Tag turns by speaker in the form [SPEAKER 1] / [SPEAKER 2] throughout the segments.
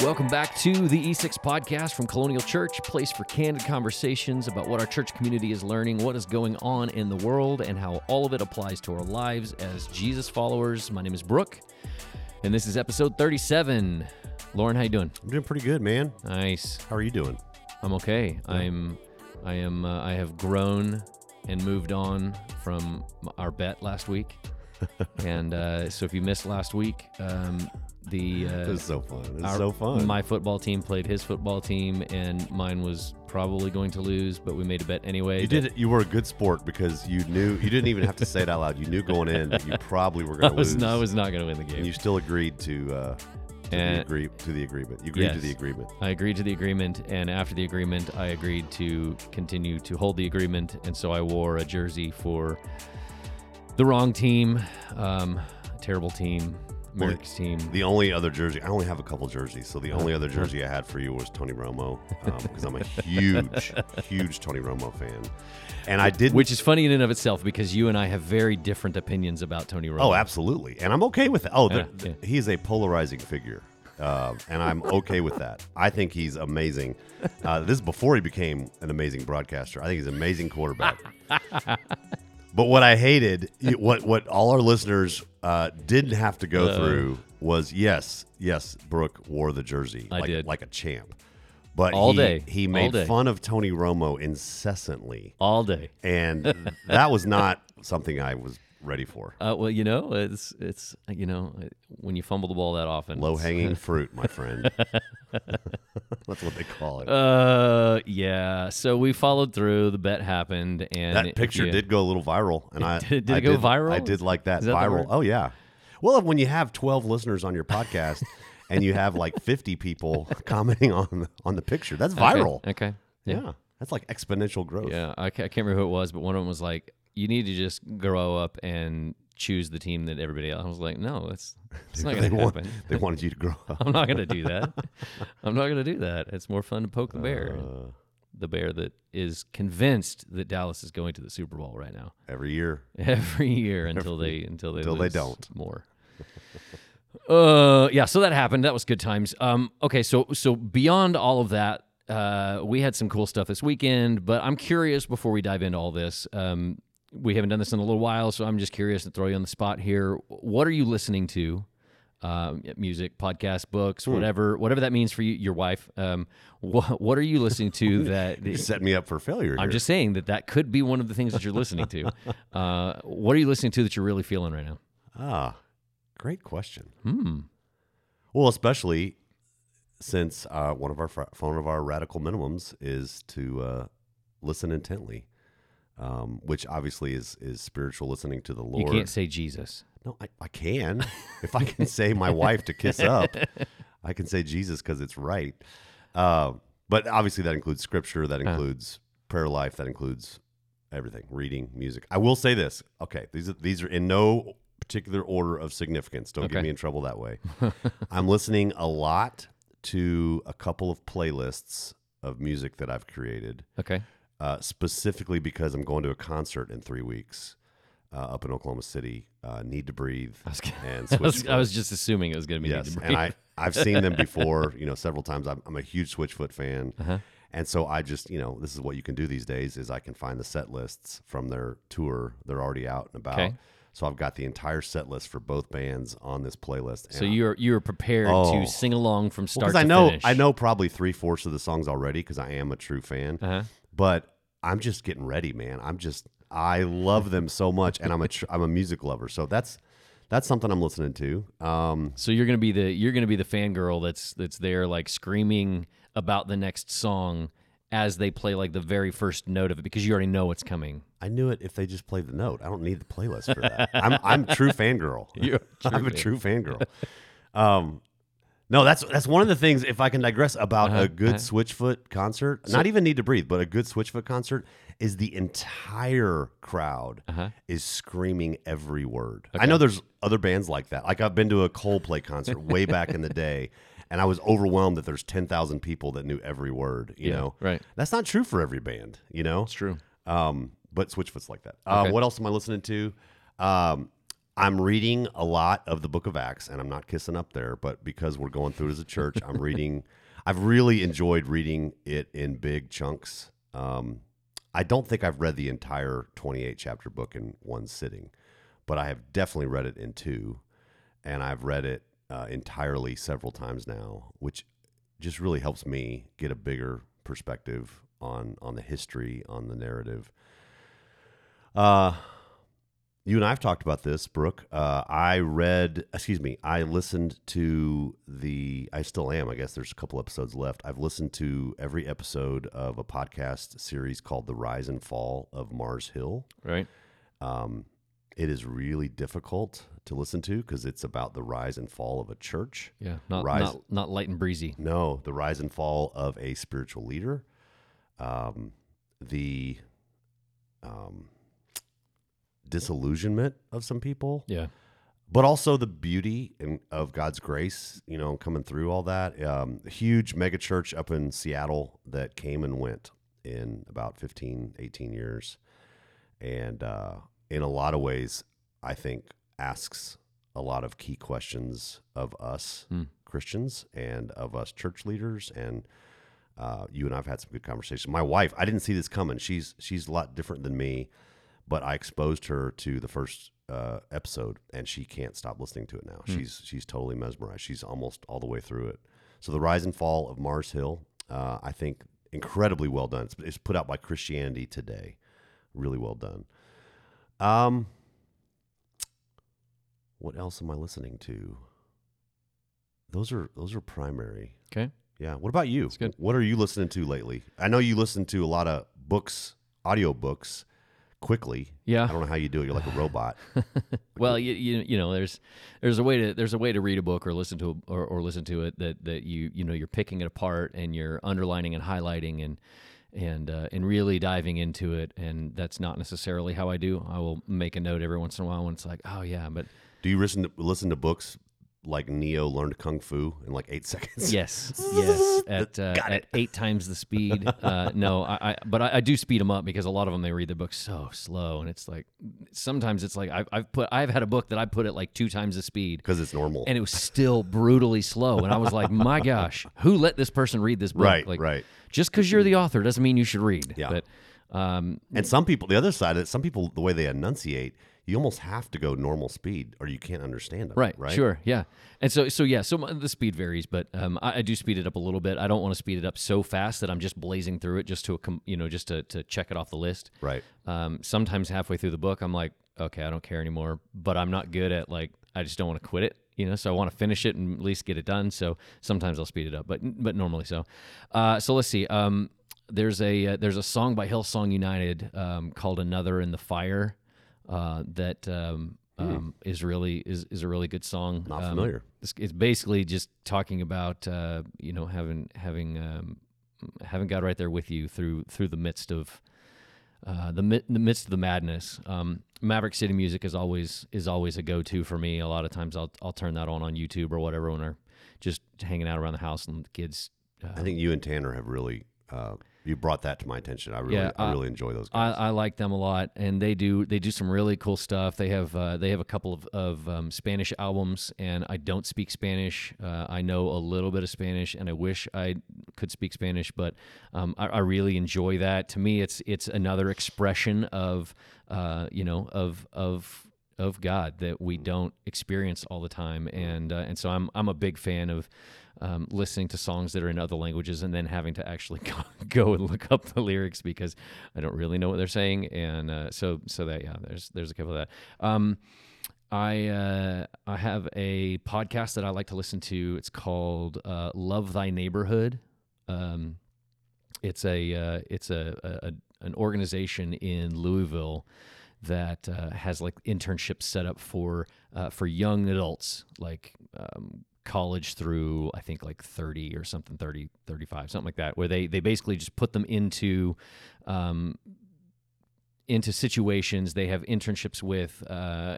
[SPEAKER 1] Welcome back to the E6 podcast from Colonial Church, place for candid conversations about what our church community is learning, what is going on in the world, and how all of it applies to our lives as Jesus followers. My name is Brooke, and this is episode 37. Lauren, how you doing?
[SPEAKER 2] I'm doing pretty good, man.
[SPEAKER 1] Nice.
[SPEAKER 2] How are you doing?
[SPEAKER 1] I'm okay. I'm I am uh, I have grown and moved on from our bet last week. and uh, so if you missed last week, um, the uh,
[SPEAKER 2] It was so fun. It was
[SPEAKER 1] our-
[SPEAKER 2] so fun.
[SPEAKER 1] My football team played his football team, and mine was probably going to lose, but we made a bet anyway.
[SPEAKER 2] you did. You were a good sport because you knew you didn't even have to say it out loud. You knew going in that you probably were going to lose.
[SPEAKER 1] no, I was not going to win the game.
[SPEAKER 2] and you still agreed to uh, to, the agree, to the agreement. You agreed to the agreement.
[SPEAKER 1] I agreed to the agreement, and after the agreement, I agreed to continue to hold the agreement, and so I wore a jersey for the wrong team, um, terrible team, Team.
[SPEAKER 2] The only other jersey, I only have a couple jerseys, so the only other jersey I had for you was Tony Romo because I'm a huge, huge Tony Romo fan, and I did.
[SPEAKER 1] Which is funny in and of itself because you and I have very different opinions about Tony Romo.
[SPEAKER 2] oh, absolutely, and I'm okay with that. Oh,
[SPEAKER 1] Yeah,
[SPEAKER 2] the-
[SPEAKER 1] yeah.
[SPEAKER 2] he is a polarizing figure. Uh, and I'm okay with that. I think he's amazing. Uh, this is before he became an amazing broadcaster. I think he's an amazing quarterback. but what I hated, what what all our listeners uh, didn't have to go
[SPEAKER 1] Uh.
[SPEAKER 2] through was yes, yes, Brooke wore the jersey
[SPEAKER 1] I
[SPEAKER 2] like,
[SPEAKER 1] did.
[SPEAKER 2] like a champ. But
[SPEAKER 1] All
[SPEAKER 2] he,
[SPEAKER 1] day.
[SPEAKER 2] he made
[SPEAKER 1] day.
[SPEAKER 2] fun of Tony Romo incessantly,
[SPEAKER 1] all day.
[SPEAKER 2] and that was not something I was ready for.
[SPEAKER 1] Uh, well, you know, it's it's you know when you fumble the ball that often,
[SPEAKER 2] Low hanging fruit, my friend. That's what they call it.
[SPEAKER 1] Uh, yeah. So we followed through. The bet happened, and
[SPEAKER 2] that picture
[SPEAKER 1] yeah.
[SPEAKER 2] did go a little viral, and I
[SPEAKER 1] Did- did
[SPEAKER 2] I
[SPEAKER 1] it go viral?
[SPEAKER 2] I did like that
[SPEAKER 1] that
[SPEAKER 2] viral. oh yeah. Well, when you have twelve listeners on your podcast and you have like fifty people commenting on on the picture, that's viral.
[SPEAKER 1] Okay.
[SPEAKER 2] Yeah. that's like exponential growth.
[SPEAKER 1] Yeah, I can't remember who it was, but one of them was like, "You need to just grow up and choose the team that everybody else." I was like, "No, it's it's not
[SPEAKER 2] they,
[SPEAKER 1] going to
[SPEAKER 2] want,
[SPEAKER 1] happen.
[SPEAKER 2] they wanted you to grow up.
[SPEAKER 1] I'm not going to do that. I'm not going to do that. It's more fun to poke the bear,
[SPEAKER 2] Uh,
[SPEAKER 1] the bear that is convinced that Dallas is going to the Super Bowl right now
[SPEAKER 2] every year.
[SPEAKER 1] every year until they until they
[SPEAKER 2] Until they don't.
[SPEAKER 1] more." Uh, yeah. So that happened. That was good times. Um, okay. So so beyond all of that, uh, we had some cool stuff this weekend. But I'm curious before we dive into all this. Um, we haven't done this in a little while, so I'm just curious to throw you on the spot here. What are you listening to? Um, music, podcast, books,
[SPEAKER 2] Hmm.
[SPEAKER 1] whatever, whatever that means for you, your wife. Um, what what are you listening to that?
[SPEAKER 2] You set me up for failure.
[SPEAKER 1] I'm
[SPEAKER 2] here.
[SPEAKER 1] just saying that that could be one of the things that you're listening to. Uh, what are you listening to that you're really feeling right now?
[SPEAKER 2] ah, great question.
[SPEAKER 1] Hmm.
[SPEAKER 2] Well, especially since uh, one of our fr- one of our radical minimums is to uh, listen intently, um, which obviously is is spiritual listening to the Lord.
[SPEAKER 1] You can't say Jesus.
[SPEAKER 2] No, I, I can. if I can say my wife to kiss up, I can say Jesus because it's right. Uh, but obviously, that includes scripture, that
[SPEAKER 1] Uh-huh.
[SPEAKER 2] includes prayer life, that includes everything, reading, music. I will say this. Okay, these are these are in no particular order of significance. Don't
[SPEAKER 1] Okay.
[SPEAKER 2] get me in trouble that way. I'm listening a lot to a couple of playlists of music that I've created
[SPEAKER 1] Okay.
[SPEAKER 2] Uh, specifically because I'm going to a concert in three weeks uh, up in Oklahoma City. Uh, Need to breathe
[SPEAKER 1] I was,
[SPEAKER 2] and
[SPEAKER 1] I was, I was just assuming it was going to be
[SPEAKER 2] yes,
[SPEAKER 1] Need to
[SPEAKER 2] and I I've seen them before. You know, several times. I'm, I'm a huge Switchfoot fan,
[SPEAKER 1] Uh-huh.
[SPEAKER 2] and so I just you know this is what you can do these days is I can find the set lists from their tour. They're already out and about.
[SPEAKER 1] Okay.
[SPEAKER 2] So I've got the entire set list for both bands on this playlist.
[SPEAKER 1] So you're you're prepared
[SPEAKER 2] Oh.
[SPEAKER 1] to sing along from start
[SPEAKER 2] because
[SPEAKER 1] to
[SPEAKER 2] I know
[SPEAKER 1] finish.
[SPEAKER 2] I know probably three fourths of the songs already because I am a true fan.
[SPEAKER 1] Uh-huh.
[SPEAKER 2] But I'm just getting ready, man. I'm just I love them so much, and I'm a tr- I'm a music lover. So that's that's something I'm listening to. Um,
[SPEAKER 1] So you're gonna be the you're gonna be the fangirl that's that's there like screaming about the next song as they play like the very first note of it because you already know what's coming.
[SPEAKER 2] I knew it if they just played the note. I don't need the playlist for that. I'm I'm true fangirl.
[SPEAKER 1] You're true
[SPEAKER 2] I'm a true fangirl. Um, no, that's that's one of the things. If I can digress about
[SPEAKER 1] Uh-huh,
[SPEAKER 2] a good
[SPEAKER 1] uh-huh.
[SPEAKER 2] Switchfoot concert, not even need to breathe, but a good Switchfoot concert is the entire crowd
[SPEAKER 1] Uh-huh.
[SPEAKER 2] is screaming every word. I know there's other bands like that. Like I've been to a Coldplay concert way back in the day, and I was overwhelmed that there's ten thousand people that knew every word. You
[SPEAKER 1] Yeah,
[SPEAKER 2] know,
[SPEAKER 1] right.
[SPEAKER 2] That's not true for every band. You know,
[SPEAKER 1] It's true.
[SPEAKER 2] um, but Switchfoot's like that. Uh, What else am I listening to? Um, I'm reading a lot of the book of Acts, and I'm not kissing up there, but because we're going through it as a church, I'm reading. I've really enjoyed reading it in big chunks. Um, I don't think I've read the entire 28 chapter book in one sitting, but I have definitely read it in two, and I've read it uh, entirely several times now, which just really helps me get a bigger perspective on on the history, on the narrative. Uh, you and I've talked about this, Brooke. Uh, I read, excuse me, I listened to the, I still am, I guess there's a couple episodes left. I've listened to every episode of a podcast series called The Rise and Fall of Mars Hill.
[SPEAKER 1] Right.
[SPEAKER 2] Um, it is really difficult to listen to because it's about the rise and fall of a church.
[SPEAKER 1] Yeah. Not
[SPEAKER 2] Rise-
[SPEAKER 1] not not light and breezy.
[SPEAKER 2] No, the rise and fall of a spiritual leader. Um, the um, disillusionment of some people,
[SPEAKER 1] Yeah.
[SPEAKER 2] but also the beauty and of God's grace, you know, coming through all that. Um, a huge mega church up in Seattle that came and went in about 15, 18 years. And uh, in a lot of ways, I think asks a lot of key questions of us
[SPEAKER 1] Hmm.
[SPEAKER 2] Christians and of us church leaders. And uh, you and I've had some good conversations. My wife, I didn't see this coming. She's she's a lot different than me, but I exposed her to the first uh, episode, and she can't stop listening to it now. She's she's totally mesmerized. She's almost all the way through it. So the rise and fall of Mars Hill, uh, I think, incredibly well done. It's, it's put out by Christianity Today. Really well done. Um, what else am I listening to? Those are those are primary.
[SPEAKER 1] Okay.
[SPEAKER 2] Yeah. What about you?
[SPEAKER 1] good.
[SPEAKER 2] What are you listening to lately? I know you listen to a lot of books, audio books, quickly.
[SPEAKER 1] Yeah, I
[SPEAKER 2] don't know how you do it. You're like a robot.
[SPEAKER 1] Well, you, you you know, there's there's a way to there's a way to read a book or listen to a, or, or listen to it that that you you know you're picking it apart and you're underlining and highlighting and and uh, and really diving into it. And that's not necessarily how I do. I will make a note every once in a while when it's like, oh yeah, but
[SPEAKER 2] do you listen to, listen to books like Neo learned kung fu in like eight seconds?
[SPEAKER 1] Yes, yes, at uh, at eight times the speed. Uh, no, I, I but I, I do speed them up because a lot of them they read their books so slow, and it's like sometimes it's like I've, I've put I've had a book that I put at like two times the speed,
[SPEAKER 2] Because it's normal.
[SPEAKER 1] and it was still brutally slow, and I was like, my gosh, who let this person read this book?
[SPEAKER 2] Right,
[SPEAKER 1] like,
[SPEAKER 2] right.
[SPEAKER 1] Just because you're the author doesn't mean you should read.
[SPEAKER 2] Yeah.
[SPEAKER 1] But um,
[SPEAKER 2] and some people, the other side of it, some people, the way they enunciate, you almost have to go normal speed or you can't understand them.
[SPEAKER 1] Right,
[SPEAKER 2] Right.
[SPEAKER 1] Sure. Yeah. And so, so yeah. So my- the speed varies, but um, I, I do speed it up a little bit. I don't want to speed it up so fast that I'm just blazing through it just to, a you know, just to, to check it off the list.
[SPEAKER 2] Right.
[SPEAKER 1] Um, sometimes halfway through the book, I'm like, okay, I don't care anymore. But I'm not good at like, I just don't want to quit it. You know, so I want to finish it and at least get it done. So sometimes I'll speed it up, but but normally so. Uh, so let's see. Um, there's a uh, there's a song by Hillsong United um, called "Another in the Fire" uh, that um, um, is really is, is a really good song.
[SPEAKER 2] Hmm. Not
[SPEAKER 1] Um,
[SPEAKER 2] familiar.
[SPEAKER 1] it's, it's basically just talking about uh, you know having having um, having God right there with you through through the midst of uh, the mi- the midst of the madness. Um, Maverick City music is always is always a go to for me. A lot of times I'll I'll turn that on on YouTube or whatever when we're just hanging out around the house and the kids. Uh,
[SPEAKER 2] I think you and Tanner have really, uh, you brought that to my attention. I really,
[SPEAKER 1] Yeah,
[SPEAKER 2] I
[SPEAKER 1] I-
[SPEAKER 2] really enjoy those
[SPEAKER 1] I,
[SPEAKER 2] guys.
[SPEAKER 1] I like them a lot, and they do they do some really cool stuff. They have uh, they have a couple of, of um, Spanish albums, and I don't speak Spanish. Uh, I know a little bit of Spanish, and I wish I could speak Spanish, but um, I, I really enjoy that. To me, it's it's another expression of uh, you know of of of God that we don't experience all the time, and uh, and so I'm I'm a big fan of um, listening to songs that are in other languages and then having to actually go, and look up the lyrics because I don't really know what they're saying, and uh, so so that yeah, there's there's a couple of that. Um, I uh, I have a podcast that I like to listen to. It's called uh, Love Thy Neighborhood. Um, it's a uh, it's a, a, a an organization in Louisville that uh, has like internships set up for uh, for young adults like um, college through I think like 30 or something 30 35 something like that where they they basically just put them into um, into situations. They have internships with uh,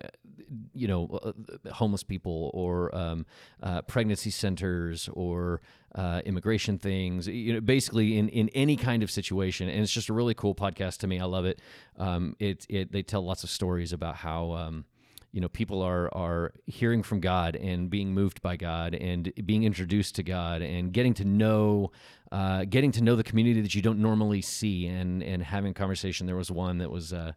[SPEAKER 1] you know uh, homeless people or um, uh, pregnancy centers or uh, immigration things you know basically in, in any kind of situation. And it's just a really cool podcast to me. I love it. Um, it, it they tell lots of stories about how um, you know people are are hearing from God and being moved by God and being introduced to God and getting to know uh, getting to know the community that you don't normally see and and having conversation. There was one that was. Uh,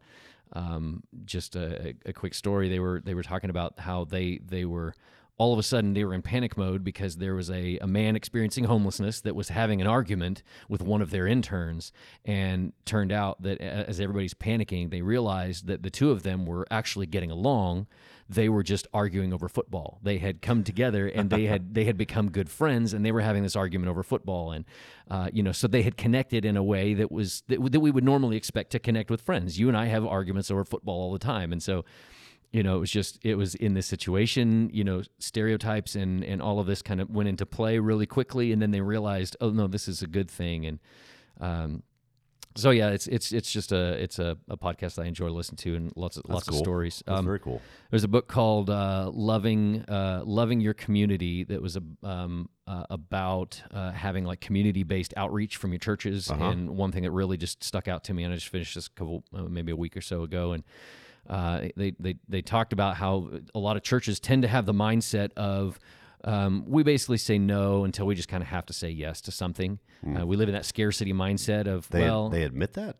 [SPEAKER 1] um, just a, a quick story. They were they were talking about how they they were all of a sudden they were in panic mode because there was a, a man experiencing homelessness that was having an argument with one of their interns. And turned out that as everybody's panicking they realized that the two of them were actually getting along. They were just arguing over football. They had come together and they had they had become good friends and they were having this argument over football. And uh, you know so they had connected in a way that was that, that we would normally expect to connect with friends. You and i have arguments over football all the time. And so you know, it was just it was in this situation, you know, stereotypes and and all of this kind of went into play really quickly, and then they realized, oh no, this is a good thing, and um, so yeah, it's it's it's just a it's a, a podcast I enjoy listening to and lots of lots
[SPEAKER 2] cool.
[SPEAKER 1] of stories.
[SPEAKER 2] That's
[SPEAKER 1] Um,
[SPEAKER 2] very cool.
[SPEAKER 1] there's a book called uh, "Loving uh, Loving Your Community" that was a, um, uh, about uh, having like community-based outreach from your churches.
[SPEAKER 2] Uh-huh.
[SPEAKER 1] And one thing that really just stuck out to me, and I just finished this a couple, uh, maybe a week or so ago, and uh, they they they talked about how a lot of churches tend to have the mindset of um, we basically say no until we just kind of have to say yes to something. Uh, we live in that scarcity mindset of.
[SPEAKER 2] They
[SPEAKER 1] well,
[SPEAKER 2] they admit that.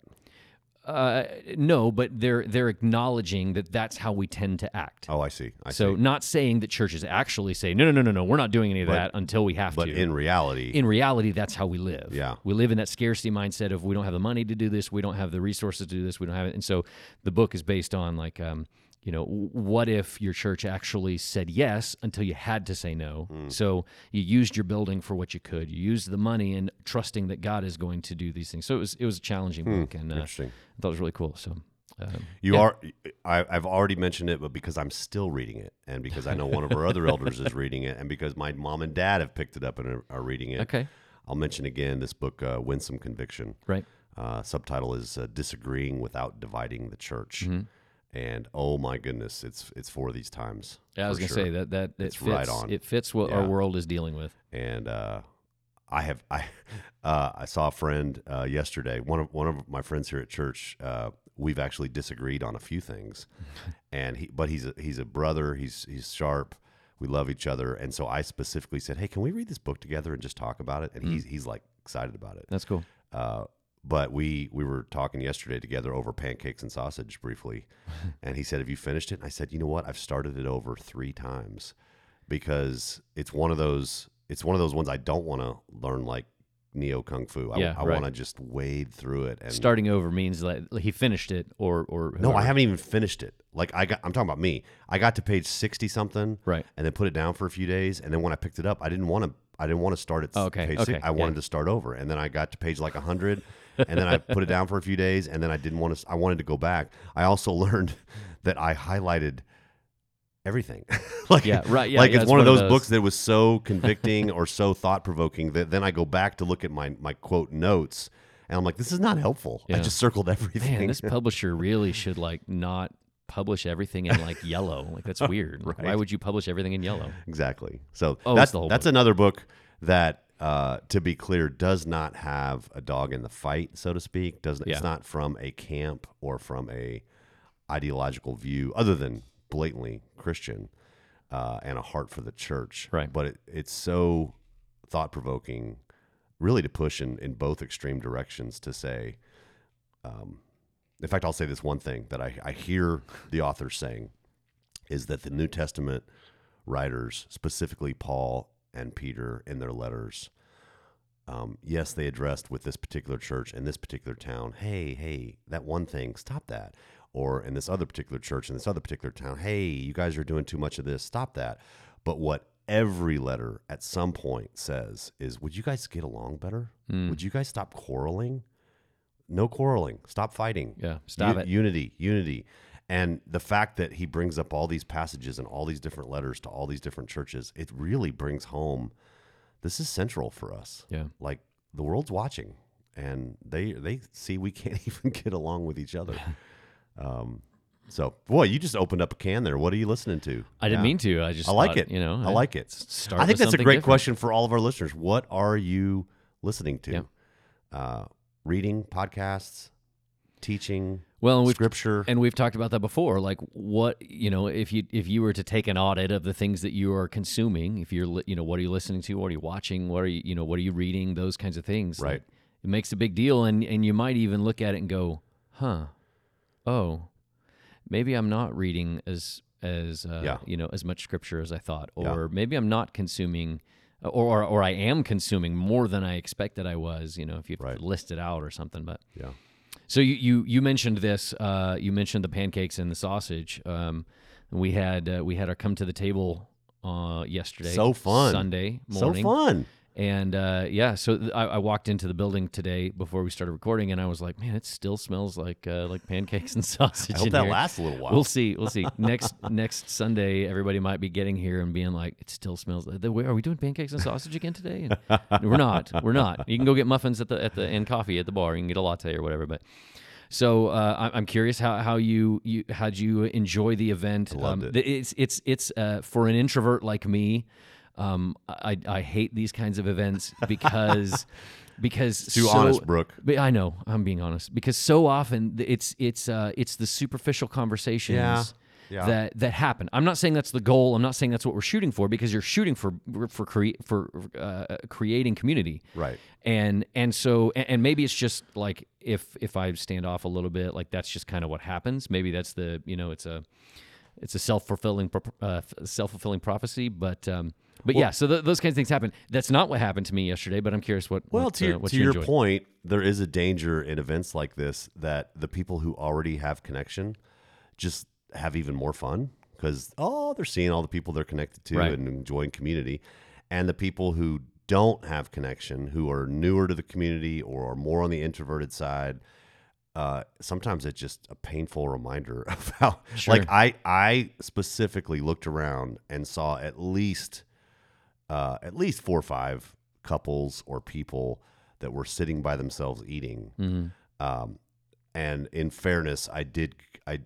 [SPEAKER 1] Uh, no, but they're they're acknowledging that that's how we tend to act.
[SPEAKER 2] Oh, I see. I
[SPEAKER 1] So
[SPEAKER 2] see.
[SPEAKER 1] not saying that churches actually say no, no, no, no, no, we're not doing any of that until we have
[SPEAKER 2] But
[SPEAKER 1] to.
[SPEAKER 2] in reality,
[SPEAKER 1] in reality, that's how we live.
[SPEAKER 2] Yeah.
[SPEAKER 1] we live in that scarcity mindset of we don't have the money to do this, we don't have the resources to do this, we don't have it. And so the book is based on like, um, you know, what if your church actually said yes until you had to say no?
[SPEAKER 2] Hmm.
[SPEAKER 1] So you used your building for what you could, you used the money and trusting that God is going to do these things. So it was it was a challenging book, and uh, I
[SPEAKER 2] Hmm. interesting.
[SPEAKER 1] thought it was really cool. So. Um,
[SPEAKER 2] You
[SPEAKER 1] yeah.
[SPEAKER 2] are. I, I've already mentioned it, but because I'm still reading it, and because I know one of our other elders is reading it, and because my mom and dad have picked it up and are, are reading it,
[SPEAKER 1] okay,
[SPEAKER 2] I'll mention again this book, uh, "Winsome Conviction."
[SPEAKER 1] right.
[SPEAKER 2] Uh, subtitle is uh, "Disagreeing Without Dividing the Church,"
[SPEAKER 1] Mm-hmm.
[SPEAKER 2] And oh my goodness, it's it's for these times.
[SPEAKER 1] Yeah, I was gonna
[SPEAKER 2] sure.
[SPEAKER 1] say that that it
[SPEAKER 2] It's
[SPEAKER 1] fits.
[SPEAKER 2] right on.
[SPEAKER 1] It fits what our world is dealing with.
[SPEAKER 2] and uh, I have I uh, I saw a friend uh, yesterday. One of one of my friends here at church. Uh, we've actually disagreed on a few things, and he but he's a, he's a brother. He's he's sharp. We love each other, and so I specifically said, "Hey, can we read this book together and just talk about it?" And he's he's like excited about it.
[SPEAKER 1] That's cool.
[SPEAKER 2] But we we were talking yesterday together over pancakes and sausage briefly, and he said, "Have you finished it?" And I said, "You know what? I've started it over three times because it's one of those it's one of those ones I don't want to learn like neo kung fu. I,
[SPEAKER 1] Yeah,
[SPEAKER 2] I
[SPEAKER 1] right.
[SPEAKER 2] want to just wade through it and
[SPEAKER 1] Starting over means that he finished it, or or
[SPEAKER 2] No, I haven't even finished it. Like I got, I'm talking about me. I got to page sixty something,
[SPEAKER 1] Right.
[SPEAKER 2] and then put it down for a few days, and then when I picked it up, I didn't want to. I didn't want to start at
[SPEAKER 1] Oh, okay,
[SPEAKER 2] page
[SPEAKER 1] okay,
[SPEAKER 2] six. I
[SPEAKER 1] yeah.
[SPEAKER 2] wanted to start over, and then I got to page like hundred, and then I put it down for a few days, and then I didn't want to. I wanted to go back. I also learned that I highlighted everything. like
[SPEAKER 1] Yeah, right, yeah,
[SPEAKER 2] like
[SPEAKER 1] yeah,
[SPEAKER 2] it's
[SPEAKER 1] it's
[SPEAKER 2] one of
[SPEAKER 1] one of
[SPEAKER 2] those,
[SPEAKER 1] those-
[SPEAKER 2] books that was so convicting or so thought provoking that then I go back to look at my my quote notes, and I'm like, this is not helpful. I just circled everything.
[SPEAKER 1] Man, this publisher really should like not publish everything in like yellow. Like that's weird. Like, Why would you publish everything in yellow?
[SPEAKER 2] Exactly. So
[SPEAKER 1] Oh,
[SPEAKER 2] that's
[SPEAKER 1] the whole
[SPEAKER 2] that's
[SPEAKER 1] book.
[SPEAKER 2] another book that, uh, to be clear, does not have a dog in the fight, so to speak. Does
[SPEAKER 1] Yeah.
[SPEAKER 2] it's not from a camp or from a ideological view, other than blatantly Christian, uh, and a heart for the church.
[SPEAKER 1] Right.
[SPEAKER 2] But it, it's so thought provoking, really, to push in in both extreme directions to say. Um, in fact, I'll say this one thing that I, I hear the author saying is that the New Testament writers, specifically Paul and Peter in their letters, um, yes, they addressed with this particular church in this particular town, hey, hey, that one thing, stop that. Or in this other particular church in this other particular town, hey, you guys are doing too much of this, stop that. But what every letter at some point says is, would you guys get along better? Would you guys stop quarreling? No quarreling. Stop fighting.
[SPEAKER 1] Yeah, stop
[SPEAKER 2] U-
[SPEAKER 1] it.
[SPEAKER 2] Unity, unity. And the fact that he brings up all these passages and all these different letters to all these different churches, it really brings home this is central for us.
[SPEAKER 1] Yeah.
[SPEAKER 2] Like the world's watching and they they see we can't even get along with each other. um so boy, you just opened up a can there. What are you listening to?
[SPEAKER 1] I didn't
[SPEAKER 2] Yeah.
[SPEAKER 1] mean to. I just
[SPEAKER 2] I like
[SPEAKER 1] thought,
[SPEAKER 2] it.
[SPEAKER 1] You know,
[SPEAKER 2] I like it.
[SPEAKER 1] Start
[SPEAKER 2] I think that's a great
[SPEAKER 1] different.
[SPEAKER 2] question for all of our listeners. What are you listening to?
[SPEAKER 1] Yeah.
[SPEAKER 2] Uh, reading podcasts, teaching,
[SPEAKER 1] Well, and
[SPEAKER 2] scripture.
[SPEAKER 1] and we've talked about that before. Like, what you know, if you if you were to take an audit of the things that you are consuming, if you're you know, what are you listening to, what are you watching, what are you you know, what are you reading, those kinds of things.
[SPEAKER 2] Right.
[SPEAKER 1] Like, it makes a big deal, and and you might even look at it and go, huh, oh, maybe I'm not reading as as uh,
[SPEAKER 2] Yeah.
[SPEAKER 1] you know as much scripture as I thought,
[SPEAKER 2] Yeah.
[SPEAKER 1] or maybe I'm not consuming. Or, or, or I am consuming more than I expected I was, you know, if you
[SPEAKER 2] Right.
[SPEAKER 1] list it out or something. But
[SPEAKER 2] yeah.
[SPEAKER 1] So you you, you mentioned this. Uh, you mentioned the pancakes and the sausage. Um, we had uh, we had our come to the table uh, yesterday.
[SPEAKER 2] So fun.
[SPEAKER 1] Sunday morning.
[SPEAKER 2] So fun.
[SPEAKER 1] And uh, yeah, so th- I, I walked into the building today before we started recording, and I was like, man, it still smells like uh, like pancakes and sausage.
[SPEAKER 2] I hope that
[SPEAKER 1] here.
[SPEAKER 2] lasts a little while.
[SPEAKER 1] We'll see. We'll see. next next Sunday, everybody might be getting here and being like, "It still smells. Like, are we doing pancakes and sausage again today?" And we're not. We're not. You can go get muffins at the at the and coffee at the bar. You can get a latte or whatever. But so uh, I- I'm curious how how you you how'd you enjoy the event?
[SPEAKER 2] loved
[SPEAKER 1] um,
[SPEAKER 2] it.
[SPEAKER 1] It's it's it's uh, for an introvert like me. Um, I I hate these kinds of events because. Because
[SPEAKER 2] Too
[SPEAKER 1] so-
[SPEAKER 2] honest, Brooke.
[SPEAKER 1] but I know I'm being honest because so often it's it's uh, it's the superficial conversations
[SPEAKER 2] Yeah, yeah.
[SPEAKER 1] that that happen. I'm not saying that's the goal. I'm not saying that's what we're shooting for because you're shooting for for cre- for uh, creating community.
[SPEAKER 2] Right.
[SPEAKER 1] And and so and, and maybe it's just like if if I stand off a little bit, like that's just kind of what happens. Maybe that's the you know it's a it's a self fulfilling uh, self fulfilling prophecy, but. Um, but yeah, so th- those kinds of things happen. That's not what happened to me yesterday, but I'm curious what.
[SPEAKER 2] Well,
[SPEAKER 1] what,
[SPEAKER 2] to your,
[SPEAKER 1] uh,
[SPEAKER 2] to
[SPEAKER 1] you
[SPEAKER 2] your
[SPEAKER 1] enjoyed.
[SPEAKER 2] point, there is a danger in events like this that the people who already have connection just have even more fun because oh, they're seeing all the people they're connected to
[SPEAKER 1] Right.
[SPEAKER 2] and enjoying community, and the people who don't have connection, who are newer to the community or are more on the introverted side. Uh, sometimes it's just a painful reminder of how,
[SPEAKER 1] Sure.
[SPEAKER 2] like I, I specifically looked around and saw at least uh, at least four or five couples or people that were sitting by themselves eating.
[SPEAKER 1] Mm-hmm.
[SPEAKER 2] Um, and in fairness, I did I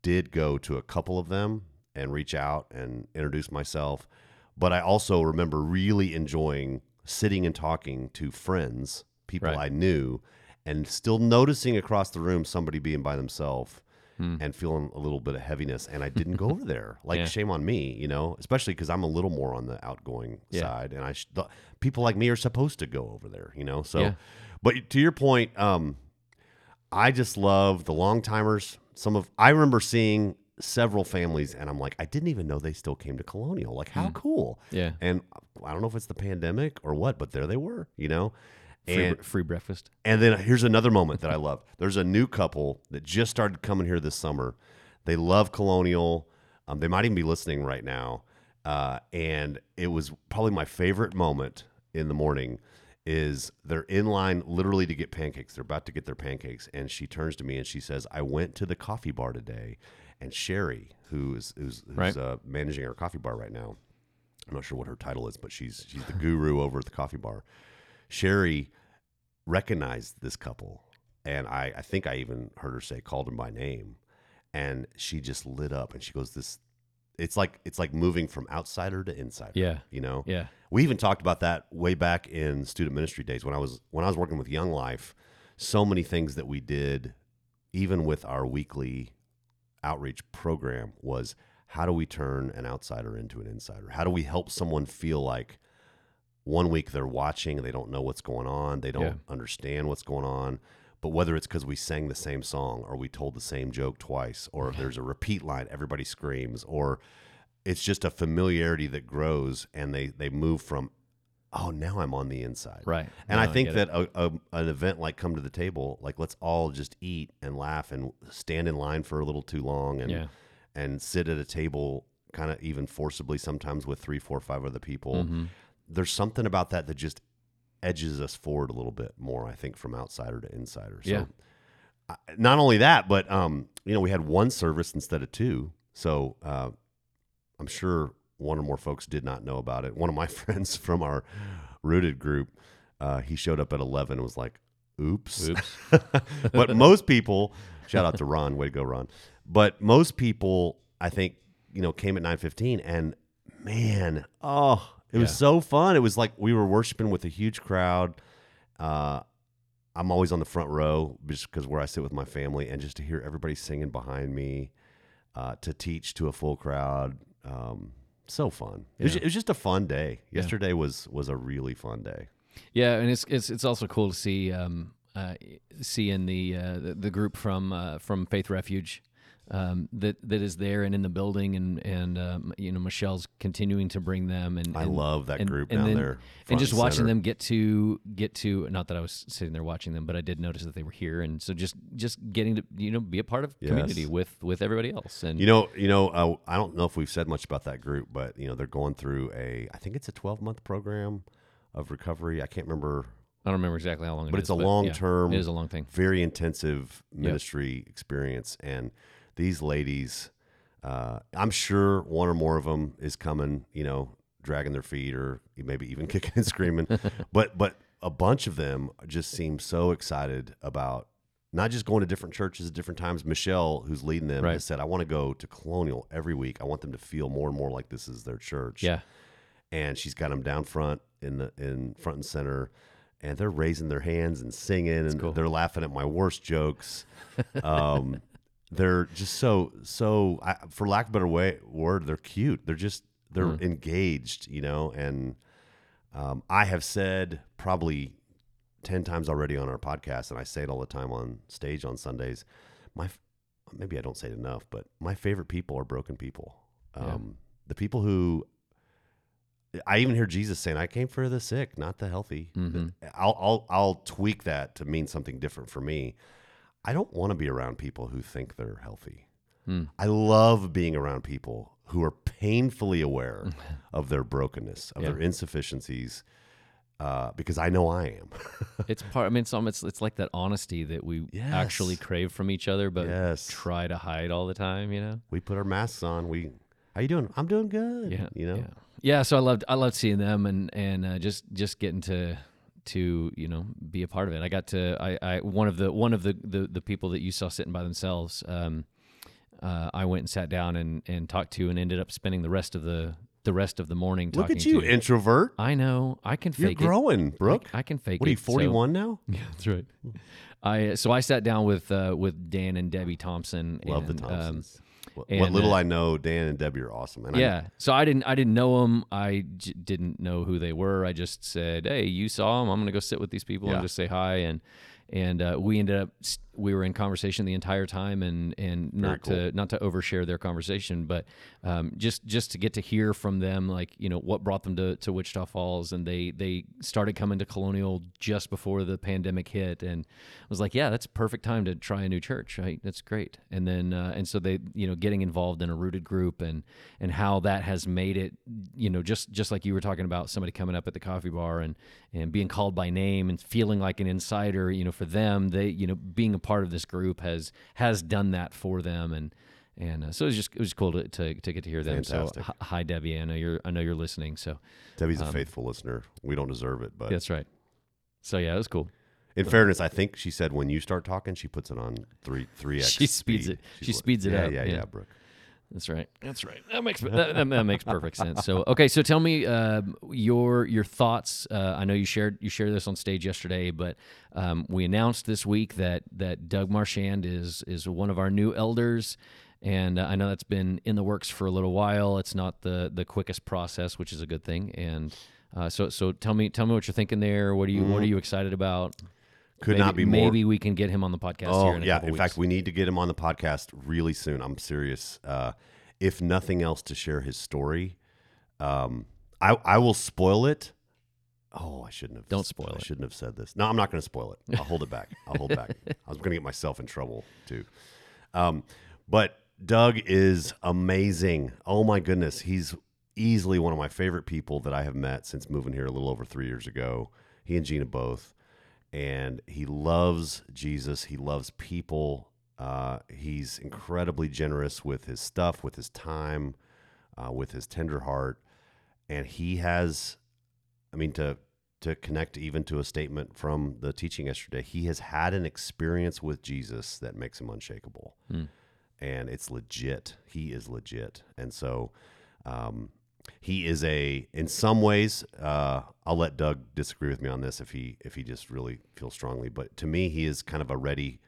[SPEAKER 2] did go to a couple of them and reach out and introduce myself. But I also remember really enjoying sitting and talking to friends, people
[SPEAKER 1] Right.
[SPEAKER 2] I knew, and still noticing across the room somebody being by themselves and feeling a little bit of heaviness. And I didn't go over there. Like,
[SPEAKER 1] Yeah.
[SPEAKER 2] shame on me, you know, especially because I'm a little more on the outgoing
[SPEAKER 1] Yeah.
[SPEAKER 2] side. And I, sh- the, people like me are supposed to go over there, you know? So,
[SPEAKER 1] Yeah.
[SPEAKER 2] but to your point, um, I just love the long timers. Some of I remember seeing several families, and I'm like, I didn't even know they still came to Colonial. Like, how cool!
[SPEAKER 1] Yeah.
[SPEAKER 2] And I don't know if it's the pandemic or what, but there they were, you know.
[SPEAKER 1] Free,
[SPEAKER 2] And
[SPEAKER 1] bre- free breakfast.
[SPEAKER 2] and then here's another moment that I love. There's a new couple that just started coming here this summer. They love Colonial. Um, they might even be listening right now. Uh, and it was probably my favorite moment in the morning. Is they're in line literally to get pancakes. They're about to get their pancakes, and she turns to me and she says, "I went to the coffee bar today, and Sherry, who is who's, who's
[SPEAKER 1] Right.
[SPEAKER 2] uh, managing our coffee bar right now, I'm not sure what her title is, but she's she's the guru over at the coffee bar. Sherry recognized this couple, and I, I think I even heard her say called him by name, and she just lit up, and she goes, "This, it's like it's like moving from outsider to insider."
[SPEAKER 1] Yeah.
[SPEAKER 2] you know.
[SPEAKER 1] Yeah.
[SPEAKER 2] We even talked about that way back in student ministry days when I was when I was working with Young Life. So many things that we did, even with our weekly outreach program, was how do we turn an outsider into an insider? How do we help someone feel like one week they're watching, they don't know what's going on, they don't
[SPEAKER 1] Yeah.
[SPEAKER 2] understand what's going on. But whether it's because we sang the same song, or we told the same joke twice, or if there's a repeat line, everybody screams, or it's just a familiarity that grows, and they they move from, oh, now I'm on the inside,
[SPEAKER 1] Right.
[SPEAKER 2] and
[SPEAKER 1] No,
[SPEAKER 2] I think
[SPEAKER 1] it.
[SPEAKER 2] that a, a, an event like Come to the Table, like let's all just eat and laugh and stand in line for a little too long and
[SPEAKER 1] Yeah.
[SPEAKER 2] and sit at a table kind of even forcibly sometimes with three, four, five other people.
[SPEAKER 1] Mm-hmm.
[SPEAKER 2] There's something about that that just edges us forward a little bit more, I think, from outsider to insider. So
[SPEAKER 1] Yeah.
[SPEAKER 2] I- not only that, but um, you know, we had one service instead of two. So uh, I'm sure one or more folks did not know about it. One of my friends from our rooted group, uh, he showed up at 11 and was like, oops.
[SPEAKER 1] Oops.
[SPEAKER 2] but most people, shout out to Ron, way to go, Ron. But most people, I think, you know, came at 9:15 and man, oh, it was
[SPEAKER 1] Yeah.
[SPEAKER 2] so fun. It was like we were worshiping with a huge crowd. Uh, I'm always on the front row just because where I sit with my family, and just to hear everybody singing behind me, uh, to teach to a full crowd, um, so fun. It, was, it was just a fun day. Yesterday was was a really fun day.
[SPEAKER 1] Yeah, and it's it's it's also cool to see um, uh, seeing the, uh, the the group from uh, from Faith Refuge um, that that is there and in the building, and and um, you know Michelle's continuing to bring them, and
[SPEAKER 2] I
[SPEAKER 1] and-
[SPEAKER 2] love that
[SPEAKER 1] and-
[SPEAKER 2] group
[SPEAKER 1] and
[SPEAKER 2] down
[SPEAKER 1] then-
[SPEAKER 2] there,
[SPEAKER 1] and just
[SPEAKER 2] and
[SPEAKER 1] watching them get to get to not that I was sitting there watching them, but I did notice that they were here, and so just just getting to you know be a part of community
[SPEAKER 2] Yes.
[SPEAKER 1] with with everybody else, and
[SPEAKER 2] You know, you know, uh, I don't know if we've said much about that group, but you know, they're going through a, I think it's a 12 month program of recovery. I can't remember,
[SPEAKER 1] I don't remember exactly how long, it
[SPEAKER 2] but
[SPEAKER 1] is,
[SPEAKER 2] it's a long term,
[SPEAKER 1] it is a long thing.
[SPEAKER 2] very intensive ministry experience. And these ladies, uh, I'm sure one or more of them is coming, you know, dragging their feet or maybe even kicking and screaming. but but a bunch of them just seem so excited about not just going to different churches at different times. Michelle, who's leading them,
[SPEAKER 1] Right.
[SPEAKER 2] has said, "I want to go to Colonial every week. I want them to feel more and more like this is their church."
[SPEAKER 1] Yeah,
[SPEAKER 2] and she's got them down front in the in front and center and they're raising their hands and singing and
[SPEAKER 1] cool.
[SPEAKER 2] they're laughing at my worst jokes um, they're just so so I, for lack of a better way word they're cute they're just they're
[SPEAKER 1] Mm.
[SPEAKER 2] engaged you know and um, i have said probably 10 times already on our podcast and i say it all the time on stage on sundays my maybe i don't say it enough but my favorite people are broken people
[SPEAKER 1] Yeah.
[SPEAKER 2] um, the people who I even hear Jesus saying, "I came for the sick, not the healthy."
[SPEAKER 1] Mhm.
[SPEAKER 2] I'll I'll I'll tweak that to mean something different for me. I don't want to be around people who think they're healthy.
[SPEAKER 1] Hmm.
[SPEAKER 2] I love being around people who are painfully aware of their brokenness, of
[SPEAKER 1] Yeah.
[SPEAKER 2] their insufficiencies, uh, because I know I am.
[SPEAKER 1] it's part. I mean, it's almost it's like that honesty that we actually crave from each other, but
[SPEAKER 2] Yes.
[SPEAKER 1] try to hide all the time. You know.
[SPEAKER 2] we put our masks on. We, how you doing? I'm doing good.
[SPEAKER 1] Yeah.
[SPEAKER 2] you know.
[SPEAKER 1] Yeah. Yeah. So I loved I loved seeing them and and uh, just just getting to to you know be a part of it. I got to I, I one of the one of the, the the people that you saw sitting by themselves. Um, uh, I went and sat down and and talked to and ended up spending the rest of the the rest of the morning
[SPEAKER 2] Look
[SPEAKER 1] talking
[SPEAKER 2] at you,
[SPEAKER 1] to.
[SPEAKER 2] introvert.
[SPEAKER 1] I know I can
[SPEAKER 2] You're
[SPEAKER 1] fake
[SPEAKER 2] growing,
[SPEAKER 1] it.
[SPEAKER 2] Brooke.
[SPEAKER 1] I, I can fake
[SPEAKER 2] what are you,
[SPEAKER 1] it. So-
[SPEAKER 2] 41 now?
[SPEAKER 1] Yeah, that's right. I so I sat down with uh, with Dan and Debbie Thompson.
[SPEAKER 2] Love
[SPEAKER 1] and,
[SPEAKER 2] the
[SPEAKER 1] um,
[SPEAKER 2] Thompsons. What,
[SPEAKER 1] and,
[SPEAKER 2] what little
[SPEAKER 1] uh,
[SPEAKER 2] I know, Dan and Debbie are awesome. And I-
[SPEAKER 1] yeah. So I didn't I didn't know them. I j- didn't know who they were. I just said, "Hey, you saw them. I'm going to go sit with these people
[SPEAKER 2] Yeah.
[SPEAKER 1] and just say hi." And and uh, we ended up we were in conversation the entire time and and not
[SPEAKER 2] cool.
[SPEAKER 1] to not to overshare their conversation, but um, just just to get to hear from them, like you know what brought them to, to Wichita Falls, and they they started coming to Colonial just before the pandemic hit, and I was like, yeah, that's a perfect time to try a new church. Right? That's great. And then uh, and so they you know getting involved in a rooted group and and how that has made it you know just just like you were talking about somebody coming up at the coffee bar and and being called by name and feeling like an insider. You know, for them, they you know being a part of this group has has done that for them and. And uh, so it was just it was cool to, to, to get to hear them.
[SPEAKER 2] Fantastic.
[SPEAKER 1] So hi, hi, Debbie. I know you're I know you're listening. So
[SPEAKER 2] Debbie's a faithful listener. We don't deserve it, but
[SPEAKER 1] that's right. So yeah, it was cool.
[SPEAKER 2] in fairness, I think she said when you start talking, she puts it on three three x.
[SPEAKER 1] She speeds it. She speeds it
[SPEAKER 2] yeah,
[SPEAKER 1] up,
[SPEAKER 2] Yeah, yeah,
[SPEAKER 1] yeah.
[SPEAKER 2] Brooke.
[SPEAKER 1] That's right. That's right. That makes that, that, makes perfect sense. So okay, so tell me um, your your thoughts. Uh, I know you shared you shared this on stage yesterday, but um, we announced this week that that Doug Marchand is is one of our new elders, and uh, I know that's been in the works for a little while. It's not the the quickest process, which is a good thing. And uh, so so tell me tell me what you're thinking there. What are you what are you excited about?
[SPEAKER 2] Could
[SPEAKER 1] maybe,
[SPEAKER 2] not be more.
[SPEAKER 1] Maybe we can get him on the podcast
[SPEAKER 2] Oh
[SPEAKER 1] here in a
[SPEAKER 2] yeah. In
[SPEAKER 1] weeks.
[SPEAKER 2] fact, we need to get him on the podcast really soon. I'm serious. Uh, if nothing else, to share his story. Um, I I will spoil it. Oh, I shouldn't have.
[SPEAKER 1] Don't spoil
[SPEAKER 2] I
[SPEAKER 1] it.
[SPEAKER 2] shouldn't have said this. No, I'm not going to spoil it. I'll hold it back. I'll hold back. I was going to get myself in trouble too. Um, but Doug is amazing. Oh my goodness, he's easily one of my favorite people that I have met since moving here a little over three years ago. He and Gina both, and he loves Jesus. He loves people. Uh, he's incredibly generous with his stuff, with his time, uh, with his tender heart, and he has. I mean, to to connect even to a statement from the teaching yesterday, he has had an experience with Jesus that makes him unshakable,
[SPEAKER 1] Hmm.
[SPEAKER 2] and it's legit. He is legit, and so um, he is a in some ways. Uh, I'll let Doug disagree with me on this if he if he just really feels strongly. But to me, he is kind of a ready,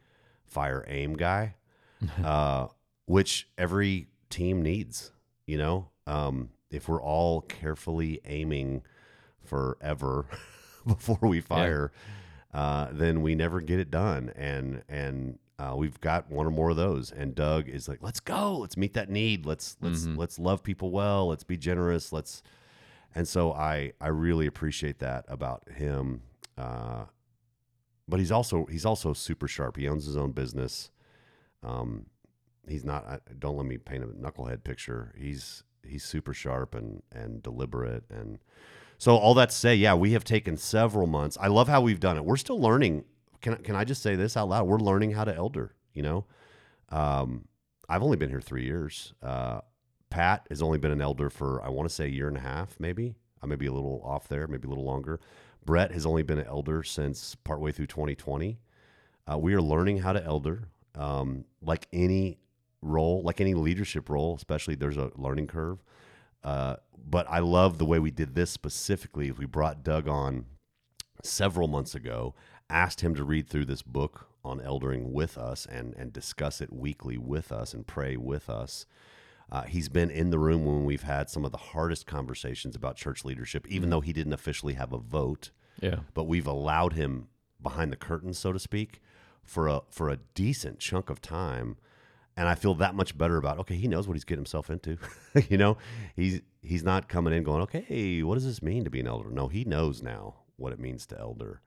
[SPEAKER 2] fire, aim guy, uh, which every team needs. You know, um, if we're all carefully aiming forever before we fire, uh, then we never get it done. And and uh, we've got one or more of those. And Doug is like, let's go, let's meet that need. Let's let's let's love people well. Let's be generous. Let's. And so I I really appreciate that about him. Uh, but he's also he's also super sharp. He owns his own business. Um, he's not. I, don't let me paint a knucklehead picture. He's he's super sharp and and deliberate and so all that to say, yeah, we have taken several months. I love how we've done it. We're still learning. Can can I just say this out loud? We're learning how to elder. You know, um, I've only been here three years. Uh, Pat has only been an elder for I want to say a year and a half, maybe. I may be a little off there, maybe a little longer. Brett has only been an elder since partway through 2020. Uh, we are learning how to elder. Um, like any role, like any leadership role, especially there's a learning curve. Uh, but I love the way we did this specifically. We brought Doug on several months ago, asked him to read through this book on eldering with us and, and discuss it weekly with us and pray with us. Uh, he's been in the room when we've had some of the hardest conversations about church leadership, even though he didn't officially have a vote.
[SPEAKER 1] Yeah.
[SPEAKER 2] But we've allowed him behind the curtain, so to speak, for a for a decent chunk of time and I feel that much better about okay, he knows what he's getting himself into. you know, he's he's not coming in going, okay, what does this mean to be an elder? No, he knows now what it means to elder,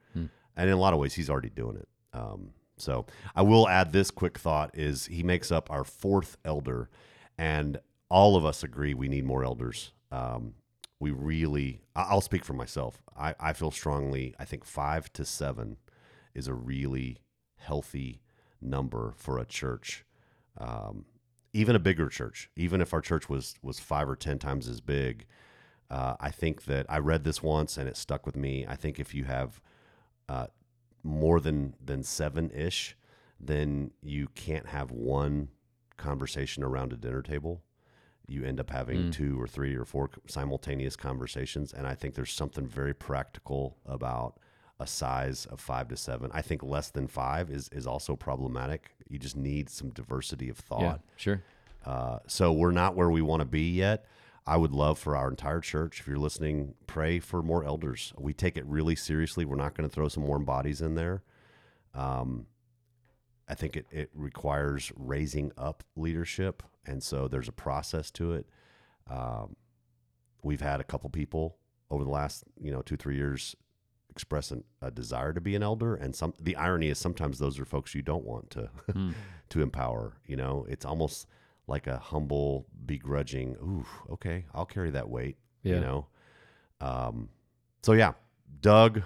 [SPEAKER 2] and in a lot of ways, he's already doing it. Um, so I will add this quick thought: is he makes up our fourth elder, and all of us agree we need more elders. Um, we really, I'll speak for myself. I, I feel strongly. I think five to seven is a really healthy number for a church um, even a bigger church, even if our church was was five or ten times as big, uh, I think that I read this once and it stuck with me. I think if you have uh, more than than seven ish, then you can't have one conversation around a dinner table. You end up having two or three or four simultaneous conversations, and I think there's something very practical about a size of five to seven. I think less than five is is also problematic. You just need some diversity of thought.
[SPEAKER 1] Yeah. Sure.
[SPEAKER 2] Uh, so we're not where we want to be yet. I would love for our entire church, if you're listening, pray for more elders. We take it really seriously. We're not going to throw some warm bodies in there. Um, I think it, it requires raising up leadership, and so there's a process to it. Um, we've had a couple people over the last you know two three years express an, a desire to be an elder, and some the irony is sometimes those are folks you don't want to to empower. You know, it's almost like a humble, begrudging. Ooh, okay, I'll carry that weight.
[SPEAKER 1] Yeah.
[SPEAKER 2] You know, um, so yeah, Doug,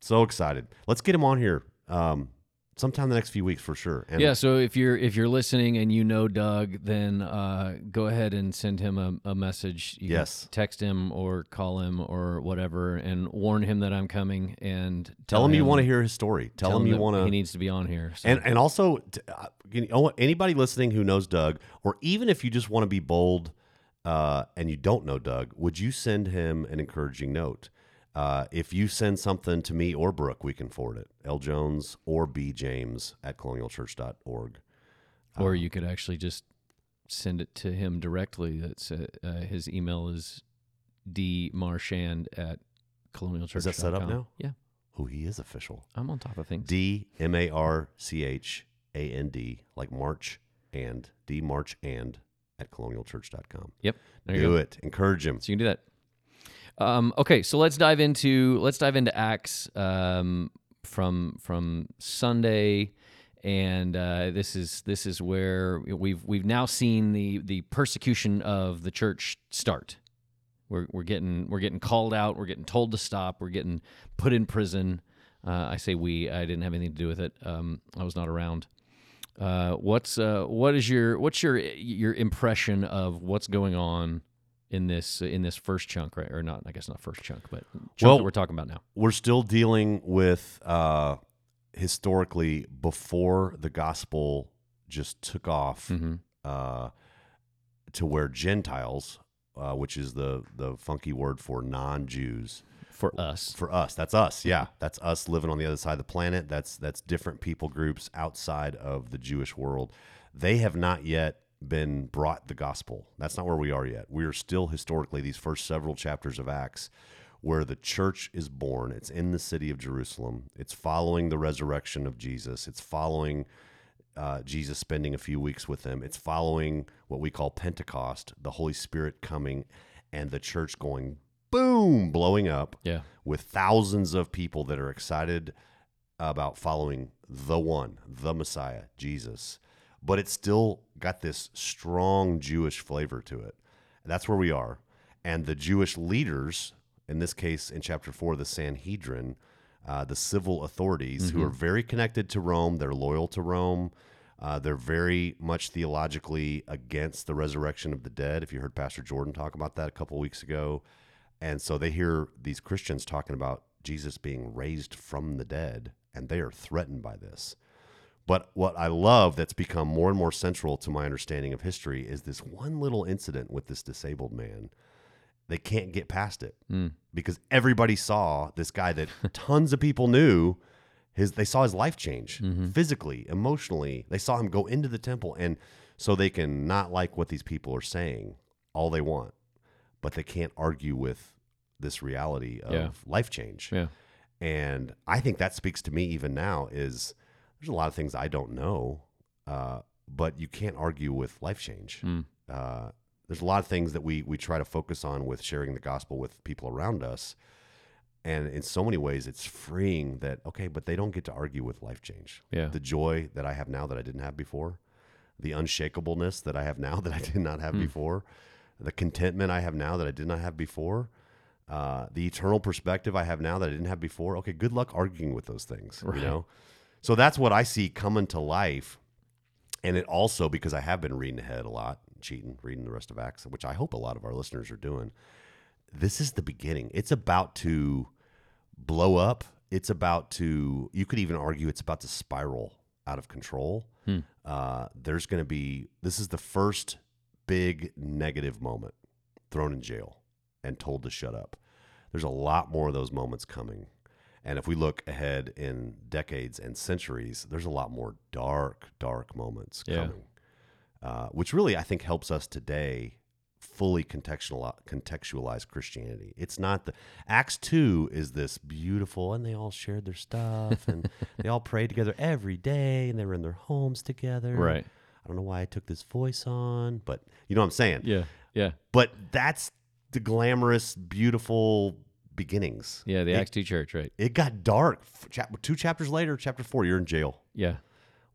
[SPEAKER 2] so excited. Let's get him on here. Um, sometime the next few weeks for sure. And
[SPEAKER 1] yeah. So if you're if you're listening and you know Doug, then uh, go ahead and send him a, a message. You
[SPEAKER 2] Yes.
[SPEAKER 1] text him or call him or whatever, and warn him that I'm coming. And
[SPEAKER 2] tell him you want to hear his story. Tell, him you want to.
[SPEAKER 1] He needs to be on here. So.
[SPEAKER 2] And and also, uh, anybody listening who knows Doug, or even if you just want to be bold uh, and you don't know Doug, would you send him an encouraging note? Uh, if you send something to me or Brooke, we can forward it. L Jones or B James at colonialchurch.org.
[SPEAKER 1] or you could actually just send it to him directly. That's uh, uh, his email is dmarchand at colonialchurch.
[SPEAKER 2] Is that set up now?
[SPEAKER 1] Yeah,
[SPEAKER 2] Oh, he is official.
[SPEAKER 1] I'm on top of things.
[SPEAKER 2] D M A R C H A N D, like March and D March and at colonialchurch.com.
[SPEAKER 1] yep, there you
[SPEAKER 2] Do it. Encourage him.
[SPEAKER 1] So you can do that. Um, okay, so let's dive into let's dive into Acts um, from from Sunday, and uh, this is this is where we've we've now seen the the persecution of the church start. We're we're getting we're getting called out. We're getting told to stop. We're getting put in prison. Uh, I say we. I didn't have anything to do with it. Um, I was not around. Uh, what's uh, what is your what's your your impression of what's going on in this in this first chunk, right? Or not? I guess not first chunk, but chunk
[SPEAKER 2] Well-
[SPEAKER 1] that we're talking about now.
[SPEAKER 2] We're still dealing with uh, historically before the gospel just took off
[SPEAKER 1] Mhm.
[SPEAKER 2] uh, to where Gentiles uh, which is the the funky word for non-Jews.
[SPEAKER 1] For us.
[SPEAKER 2] For us, that's us. Yeah, that's us living on the other side of the planet. That's that's different people groups outside of the Jewish world. They have not yet been brought the gospel. That's not where we are yet. We are still historically these first several chapters of Acts where the church is born. It's in the city of Jerusalem. It's following the resurrection of Jesus. It's following uh, Jesus spending a few weeks with them. It's following what we call Pentecost, the Holy Spirit coming, and the church going boom, blowing up
[SPEAKER 1] Yeah.
[SPEAKER 2] with thousands of people that are excited about following the one, the Messiah, Jesus. But it's still got this strong Jewish flavor to it. That's where we are. And the Jewish leaders, in this case, in chapter four, the Sanhedrin, uh, the civil authorities who are very connected to Rome, they're loyal to Rome. Uh, they're very much theologically against the resurrection of the dead. If you heard Pastor Jordan talk about that a couple weeks ago, and so they hear these Christians talking about Jesus being raised from the dead, and they are threatened by this. But what I love that's become more and more central to my understanding of history is this one little incident with this disabled man. They can't get past it hmm. because everybody saw this guy that tons of people knew. His they saw his life change mm-hmm. physically, emotionally. They saw him go into the temple, and so they can not like what these people are saying all they want, but they can't argue with this reality of
[SPEAKER 1] Yeah.
[SPEAKER 2] life change.
[SPEAKER 1] Yeah.
[SPEAKER 2] And I think that speaks to me even now is there's a lot of things I don't know, uh, but you can't argue with life change. Uh, there's a lot of things that we we try to focus on with sharing the gospel with people around us. And in so many ways, it's freeing that, okay, but they don't get to argue with life change.
[SPEAKER 1] Yeah.
[SPEAKER 2] The joy that I have now that I didn't have before, the unshakableness that I have now that I did not have before, the contentment I have now that I did not have before, uh, the eternal perspective I have now that I didn't have before. Okay, good luck arguing with those things,
[SPEAKER 1] Right.
[SPEAKER 2] you know? So that's what I see coming to life. And it also, because I have been reading ahead a lot, cheating, reading the rest of Acts, which I hope a lot of our listeners are doing, this is the beginning. It's about to blow up. It's about to, you could even argue it's about to spiral out of control. Uh, there's going to be, this is the first big negative moment thrown in jail and told to shut up. There's a lot more of those moments coming. And if we look ahead in decades and centuries, there's a lot more dark, dark moments
[SPEAKER 1] Yeah.
[SPEAKER 2] coming, uh, which really I think helps us today fully contextualize, contextualize Christianity. It's not the Acts 2 is this beautiful, and they all shared their stuff and they all prayed together every day and they were in their homes together.
[SPEAKER 1] Right.
[SPEAKER 2] I don't know why I took this voice on, but you know what I'm saying?
[SPEAKER 1] Yeah. Yeah.
[SPEAKER 2] But that's the glamorous, beautiful beginnings.
[SPEAKER 1] Yeah. The
[SPEAKER 2] it,
[SPEAKER 1] Acts 2 church, right?
[SPEAKER 2] it got dark. Chap- two chapters later, chapter four, you're in jail.
[SPEAKER 1] Yeah.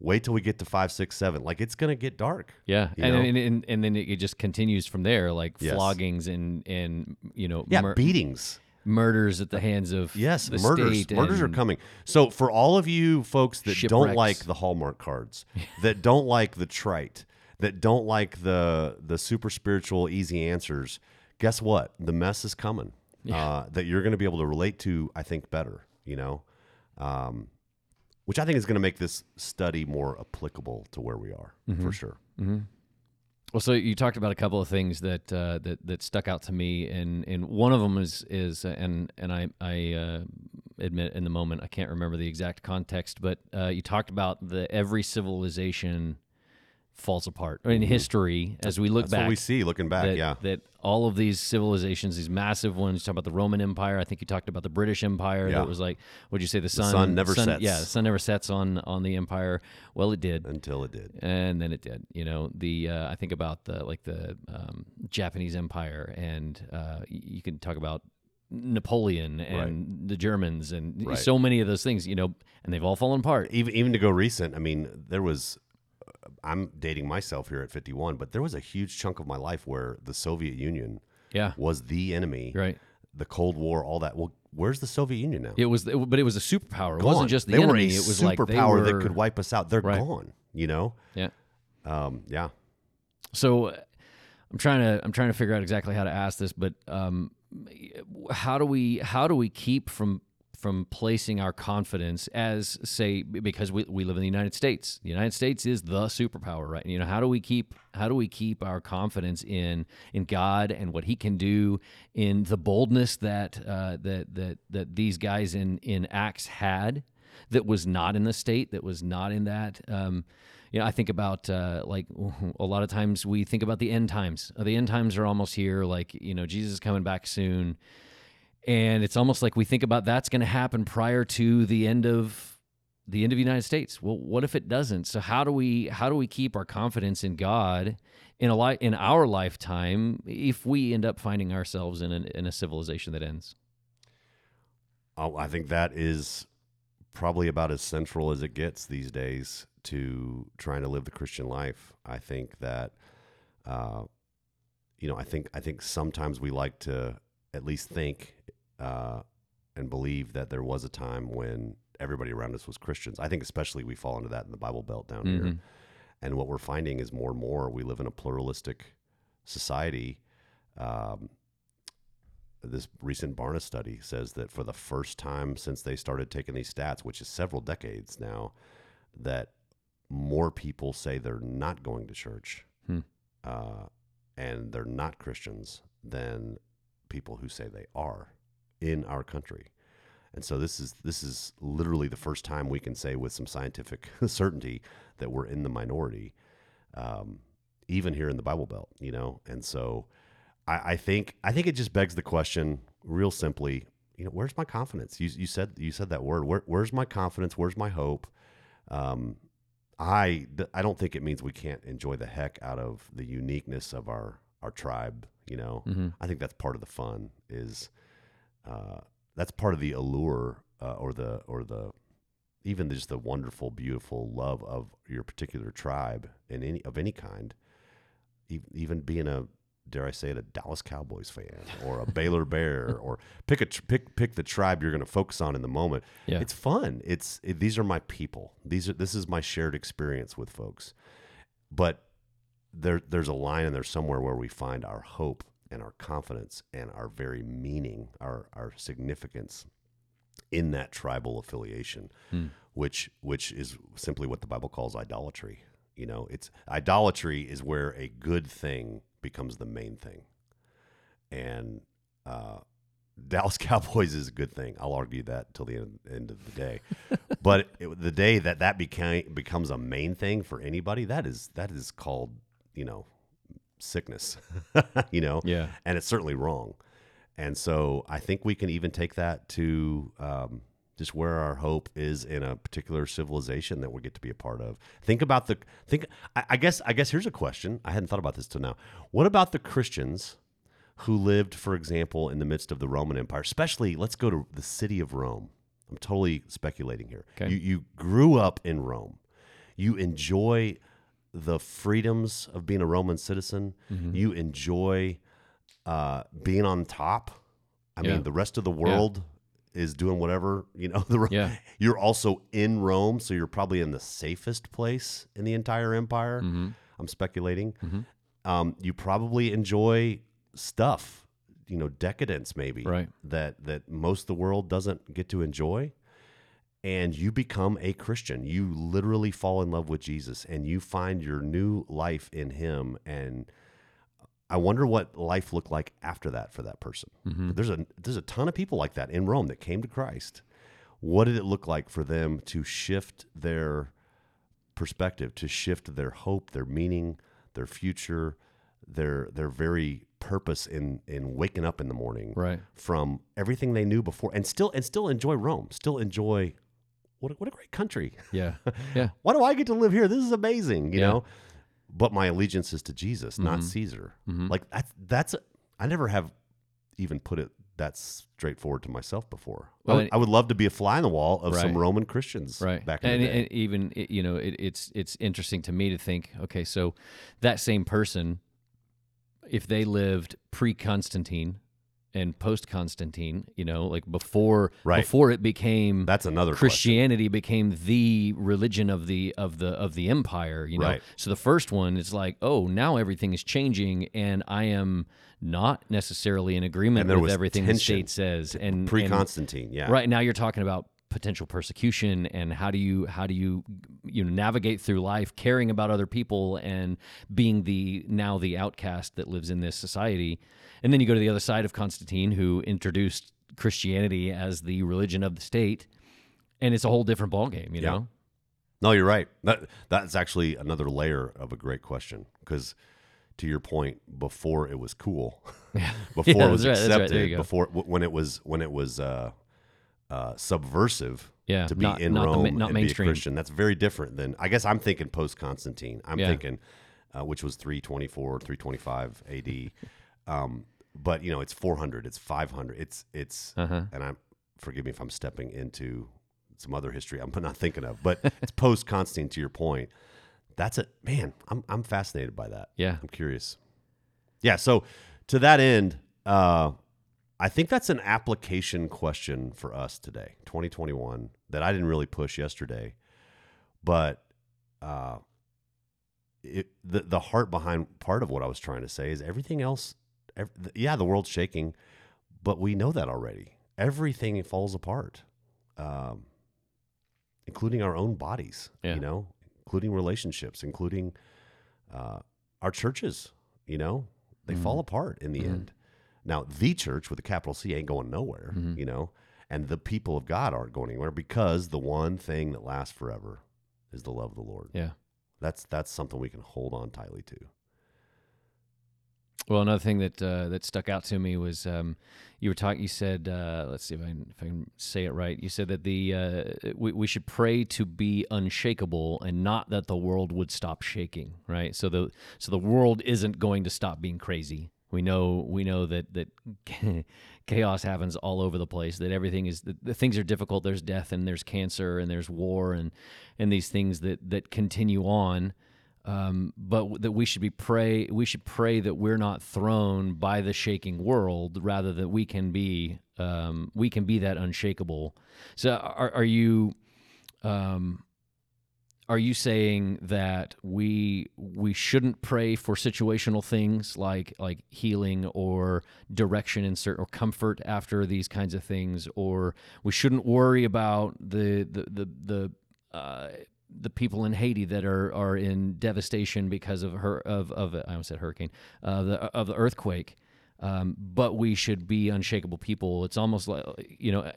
[SPEAKER 2] Wait till we get to five, six, seven. Like it's gonna get dark.
[SPEAKER 1] Yeah, and, and, and and then it just continues from there, like
[SPEAKER 2] Yes.
[SPEAKER 1] floggings and and you know
[SPEAKER 2] Yeah,
[SPEAKER 1] mur-
[SPEAKER 2] beatings.
[SPEAKER 1] murders at the hands of
[SPEAKER 2] Yes,
[SPEAKER 1] the
[SPEAKER 2] murders.
[SPEAKER 1] state
[SPEAKER 2] Murders are coming. So for all of you folks that don't like the Hallmark cards, that don't like the trite, that don't like the the super spiritual easy answers, guess what? The mess is coming. Uh, that you're going to be able to relate to, I think, better. You know, um, which I think is going to make this study more applicable to where we are
[SPEAKER 1] Mm-hmm.
[SPEAKER 2] for sure.
[SPEAKER 1] Well, so you talked about a couple of things that uh, that that stuck out to me, and and one of them is is uh, and and I I uh, admit in the moment I can't remember the exact context, but uh, you talked about the every civilization falls apart in history as we look
[SPEAKER 2] Mm-hmm. That's
[SPEAKER 1] back.
[SPEAKER 2] what we see looking back.
[SPEAKER 1] that,
[SPEAKER 2] yeah.
[SPEAKER 1] that all of these civilizations, these massive ones, you talk about the Roman Empire. I think you talked about the British Empire.
[SPEAKER 2] Yeah.
[SPEAKER 1] That was like, what'd you say? The sun,
[SPEAKER 2] sun never sets.
[SPEAKER 1] Yeah, the sun never sets on on the empire. Well, it did,
[SPEAKER 2] Until it did.
[SPEAKER 1] and then it did. You know, the uh, I think about the like the um, Japanese Empire, and uh, you can talk about Napoleon and the Germans, and
[SPEAKER 2] Right.
[SPEAKER 1] so many of those things. You know, and they've all fallen apart.
[SPEAKER 2] even even to go recent, I mean, there was. I'm dating myself here at 51, but there was a huge chunk of my life where the Soviet Union
[SPEAKER 1] Yeah,
[SPEAKER 2] was the enemy.
[SPEAKER 1] right.
[SPEAKER 2] The Cold War, all that. Well, where's the Soviet Union now?
[SPEAKER 1] It was, but it was a superpower. It
[SPEAKER 2] Gone.
[SPEAKER 1] wasn't just the
[SPEAKER 2] they
[SPEAKER 1] enemy. it was
[SPEAKER 2] superpower
[SPEAKER 1] like they were,
[SPEAKER 2] that could wipe us out. They're
[SPEAKER 1] Right.
[SPEAKER 2] gone. You know.
[SPEAKER 1] Yeah.
[SPEAKER 2] Um, yeah.
[SPEAKER 1] So uh, I'm trying to I'm trying to figure out exactly how to ask this, but um, how do we how do we keep from from placing our confidence as say because we, we live in the United States. The United States is the superpower, right? You know, how do we keep how do we keep our confidence in in God and what He can do in the boldness that uh, that that that these guys in in Acts had that was not in the state that was not in that. Um, you know, I think about uh, like a lot of times we think about the end times. The end times are almost here. Like you know, Jesus is coming back soon and it's almost like we think about that's going to happen prior to the end of the end of the United States. Well, what if it doesn't? So how do we how do we keep our confidence in God in a li- in our lifetime if we end up finding ourselves in a, in a civilization that ends?
[SPEAKER 2] Oh, I think that is probably about as central as it gets these days to trying to live the Christian life. I think that, uh, you know, I think I think sometimes we like to at least think uh, and believe that there was a time when everybody around us was Christians. I think especially we fall into that in the Bible Belt down
[SPEAKER 1] Mm-hmm.
[SPEAKER 2] here. And what we're finding is more and more we live in a pluralistic society. Um, this recent Barna study says that for the first time since they started taking these stats, which is several decades now, that more people say they're not going to church
[SPEAKER 1] Hmm.
[SPEAKER 2] uh, and they're not Christians than people who say they are in our country. And so this is this is literally the first time we can say with some scientific certainty that we're in the minority, um, even here in the Bible Belt, you know. And so I, I think I think it just begs the question, real simply, you know, where's my confidence? You, you said you said that word. Where, where's my confidence? Where's my hope? Um, I I don't think it means we can't enjoy the heck out of the uniqueness of our our tribe. You know,
[SPEAKER 1] Mm-hmm.
[SPEAKER 2] I think that's part of the fun. Is uh, that's part of the allure uh, or the or the even just the wonderful, beautiful love of your particular tribe in any of any kind. Even being a dare I say it, a Dallas Cowboys fan or a Baylor Bear or pick a pick pick the tribe you're going to focus on in the moment.
[SPEAKER 1] Yeah.
[SPEAKER 2] It's fun. It's it, these are my people. These are this is my shared experience with folks. But there there's a line in there somewhere where we find our hope and our confidence and our very meaning, our our significance in that tribal affiliation,
[SPEAKER 1] Hmm.
[SPEAKER 2] which which is simply what the Bible calls idolatry. You know, it's idolatry is where a good thing becomes the main thing, and uh, Dallas Cowboys is a good thing. I'll argue that till the end, end of the day. but it, the day that that became becomes a main thing for anybody, that is that is called you know sickness. you know,
[SPEAKER 1] Yeah.
[SPEAKER 2] and it's certainly wrong. And so I think we can even take that to um, just where our hope is in a particular civilization that we get to be a part of. Think about the think. I, I guess I guess here's a question. I hadn't thought about this till now. What about the Christians who lived, for example, in the midst of the Roman Empire? Especially, let's go to the city of Rome. I'm totally speculating here.
[SPEAKER 1] Okay.
[SPEAKER 2] You you grew up in Rome. You enjoy the freedoms of being a Roman citizen.
[SPEAKER 1] Mm-hmm.
[SPEAKER 2] You enjoy uh, being on top. I
[SPEAKER 1] Yeah.
[SPEAKER 2] mean, the rest of the world is doing whatever you know. The
[SPEAKER 1] Yeah.
[SPEAKER 2] you're also in Rome, so you're probably in the safest place in the entire empire.
[SPEAKER 1] Mm-hmm.
[SPEAKER 2] I'm speculating. Um, you probably enjoy stuff, you know, decadence maybe
[SPEAKER 1] Right.
[SPEAKER 2] that that most of the world doesn't get to enjoy. And you become a Christian. You literally fall in love with Jesus, and you find your new life in Him. And I wonder what life looked like after that for that person.
[SPEAKER 1] Mm-hmm.
[SPEAKER 2] There's a there's a ton of people like that in Rome that came to Christ. What did it look like for them to shift their perspective, to shift their hope, their meaning, their future, their their very purpose in in waking up in the morning
[SPEAKER 1] Right.
[SPEAKER 2] from everything they knew before, and still and still enjoy Rome, still enjoy what a, what a great country.
[SPEAKER 1] Yeah. Yeah.
[SPEAKER 2] Why do I get to live here? This is amazing, you
[SPEAKER 1] Yeah.
[SPEAKER 2] know. But my allegiance is to Jesus, not
[SPEAKER 1] Mhm.
[SPEAKER 2] Caesar.
[SPEAKER 1] Mhm.
[SPEAKER 2] Like that's that's a, I never have even put it that straightforward to myself before.
[SPEAKER 1] Well,
[SPEAKER 2] I, would, I would love to be a fly in the wall of some Roman Christians
[SPEAKER 1] right
[SPEAKER 2] back in
[SPEAKER 1] and,
[SPEAKER 2] the day.
[SPEAKER 1] and even it- you know it, it's it's interesting to me to think okay so that same person if they lived pre-constantine and post Constantine. You know, like before
[SPEAKER 2] Right.
[SPEAKER 1] before it became
[SPEAKER 2] That's another question.
[SPEAKER 1] Christianity became the religion of the of the of the empire, you know.
[SPEAKER 2] Right.
[SPEAKER 1] So the first one is like, oh, now everything is changing, and I am not necessarily in agreement with everything the state says. And
[SPEAKER 2] Pre Constantine, yeah.
[SPEAKER 1] right now, you're talking about potential persecution and how do you how do you you know navigate through life caring about other people and being the now the outcast that lives in this society and then you go to the other side of constantine who introduced christianity as the religion of the state and it's a whole different ballgame you
[SPEAKER 2] Yeah.
[SPEAKER 1] know
[SPEAKER 2] No, you're right. That that's actually another layer of a great question because, to your point, before it was cool, before
[SPEAKER 1] Yeah,
[SPEAKER 2] it was
[SPEAKER 1] right, that's right.
[SPEAKER 2] Accepted, before when it was when it was uh, uh, subversive
[SPEAKER 1] Yeah,
[SPEAKER 2] to be
[SPEAKER 1] not-
[SPEAKER 2] in
[SPEAKER 1] not the
[SPEAKER 2] Rome
[SPEAKER 1] not
[SPEAKER 2] and be a. Christian. That's very different than I guess I'm thinking post Constantine. I'm
[SPEAKER 1] Yeah.
[SPEAKER 2] thinking, uh, which was 324, 325 AD. um, but you know, it's 400, it's 500, it's it's,
[SPEAKER 1] Uh-huh.
[SPEAKER 2] and I'm forgive me if I'm stepping into some other history I'm not thinking of, but it's post Constantine. To your point, that's it, man. I'm I'm fascinated by that.
[SPEAKER 1] yeah
[SPEAKER 2] I'm curious. Yeah. So to that end, uh, I think that's an application question for us today, 2021, that I didn't really push yesterday, but uh, it, the the heart behind part of what I was trying to say is everything else. Ev- yeah, the world's shaking, but we know that already. Everything falls apart, um, including our own bodies.
[SPEAKER 1] Yeah.
[SPEAKER 2] You know, including relationships, including uh, our churches. You know, they fall apart in the end. Now, the church with a capital C ain't going nowhere. You know, and the people of God aren't going anywhere because the one thing that lasts forever is the love of the Lord.
[SPEAKER 1] yeah
[SPEAKER 2] That's that's something we can hold on tightly to.
[SPEAKER 1] Well, another thing that uh, that stuck out to me was um, you were talking. You said, uh, "Let's see if I can, if I can say it right." You said that the uh, we, we should pray to be unshakable and not that the world would stop shaking. Right. So the so the world isn't going to stop being crazy. We know we know that that chaos happens all over the place. That everything is the, the things are difficult. There's death and there's cancer and there's war and and these things that that continue on um, but that we should be pray we should pray that we're not thrown by the shaking world rather that we can be um, we can be that unshakable so are, are you um, are you saying that we we shouldn't pray for situational things like like healing or direction in certain or comfort after these kinds of things or we shouldn't worry about the the the, the uh, the people in Haiti that are are in devastation because of her of of I almost said hurricane uh, the of the earthquake. Um, but we should be unshakable people. It's almost like you know,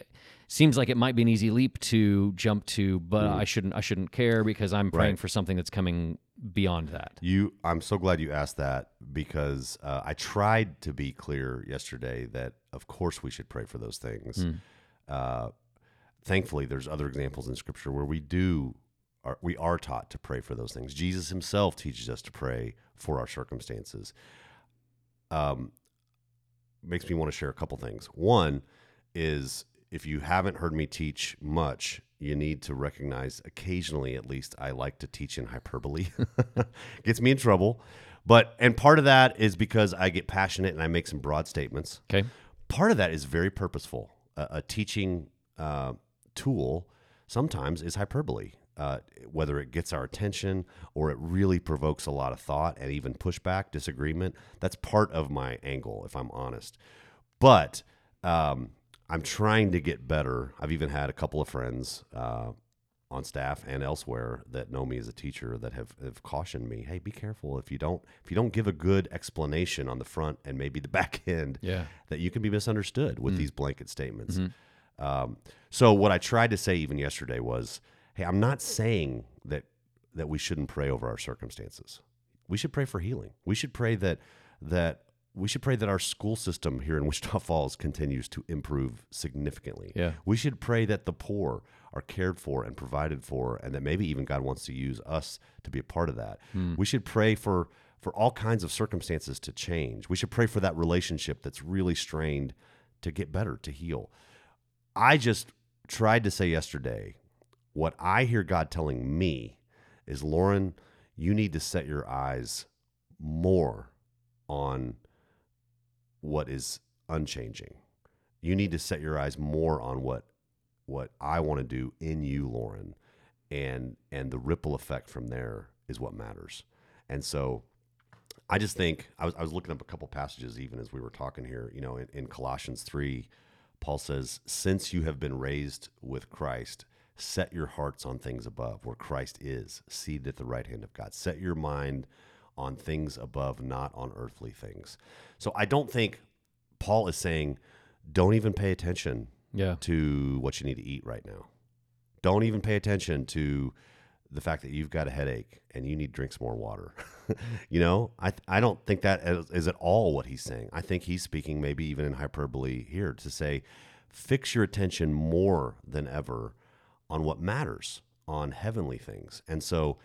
[SPEAKER 1] seems like it might be an easy leap to jump to, but I shouldn't I shouldn't care because I'm praying
[SPEAKER 2] Right.
[SPEAKER 1] for something that's coming beyond that.
[SPEAKER 2] You, I'm so glad you asked that because uh, I tried to be clear yesterday that of course we should pray for those things. Uh, thankfully, there's other examples in Scripture where we do, are, we are taught to pray for those things. Jesus Himself teaches us to pray for our circumstances. Um, makes me want to share a couple things. One is if you haven't heard me teach much, you need to recognize occasionally, at least, I like to teach in hyperbole. Gets me in trouble. But, and part of that is because I get passionate and I make some broad statements.
[SPEAKER 1] Okay.
[SPEAKER 2] Part of that is very purposeful. A, a teaching uh, tool sometimes is hyperbole, uh, whether it gets our attention or it really provokes a lot of thought and even pushback, disagreement. That's part of my angle, if I'm honest. But um, I'm trying to get better. I've even had a couple of friends uh, on staff and elsewhere that know me as a teacher that have, have cautioned me, "Hey, be careful if you don't if you don't give a good explanation on the front and maybe the back end,
[SPEAKER 1] Yeah.
[SPEAKER 2] that you can be misunderstood with these blanket statements." Um, so what I tried to say even yesterday was, "Hey, I'm not saying that that we shouldn't pray over our circumstances. We should pray for healing. We should pray that that." We should pray that our school system here in Wichita Falls continues to improve significantly.
[SPEAKER 1] Yeah.
[SPEAKER 2] We should pray that the poor are cared for and provided for, and that maybe even God wants to use us to be a part of that. Hmm. We should pray for for all kinds of circumstances to change. We should pray for that relationship that's really strained to get better, to heal. I just tried to say yesterday what I hear God telling me is Lauren, you need to set your eyes more on what is unchanging. You need to set your eyes more on what what I want to do in you, Lauren, and and the ripple effect from there is what matters. And so I just think I was I was looking up a couple passages even as we were talking here. You know, in, in Colossians three, Paul says, "Since you have been raised with Christ." Set your hearts on things above, where Christ is, seated at the right hand of God. Set your mind on things above, not on earthly things. So I don't think Paul is saying, don't even pay attention
[SPEAKER 1] Yeah.
[SPEAKER 2] to what you need to eat right now. Don't even pay attention to the fact that you've got a headache and you need to drink some more water. you know, I I don't think that is, is at all what he's saying. I think he's speaking maybe even in hyperbole here to say, fix your attention more than ever on what matters, on heavenly things. And so,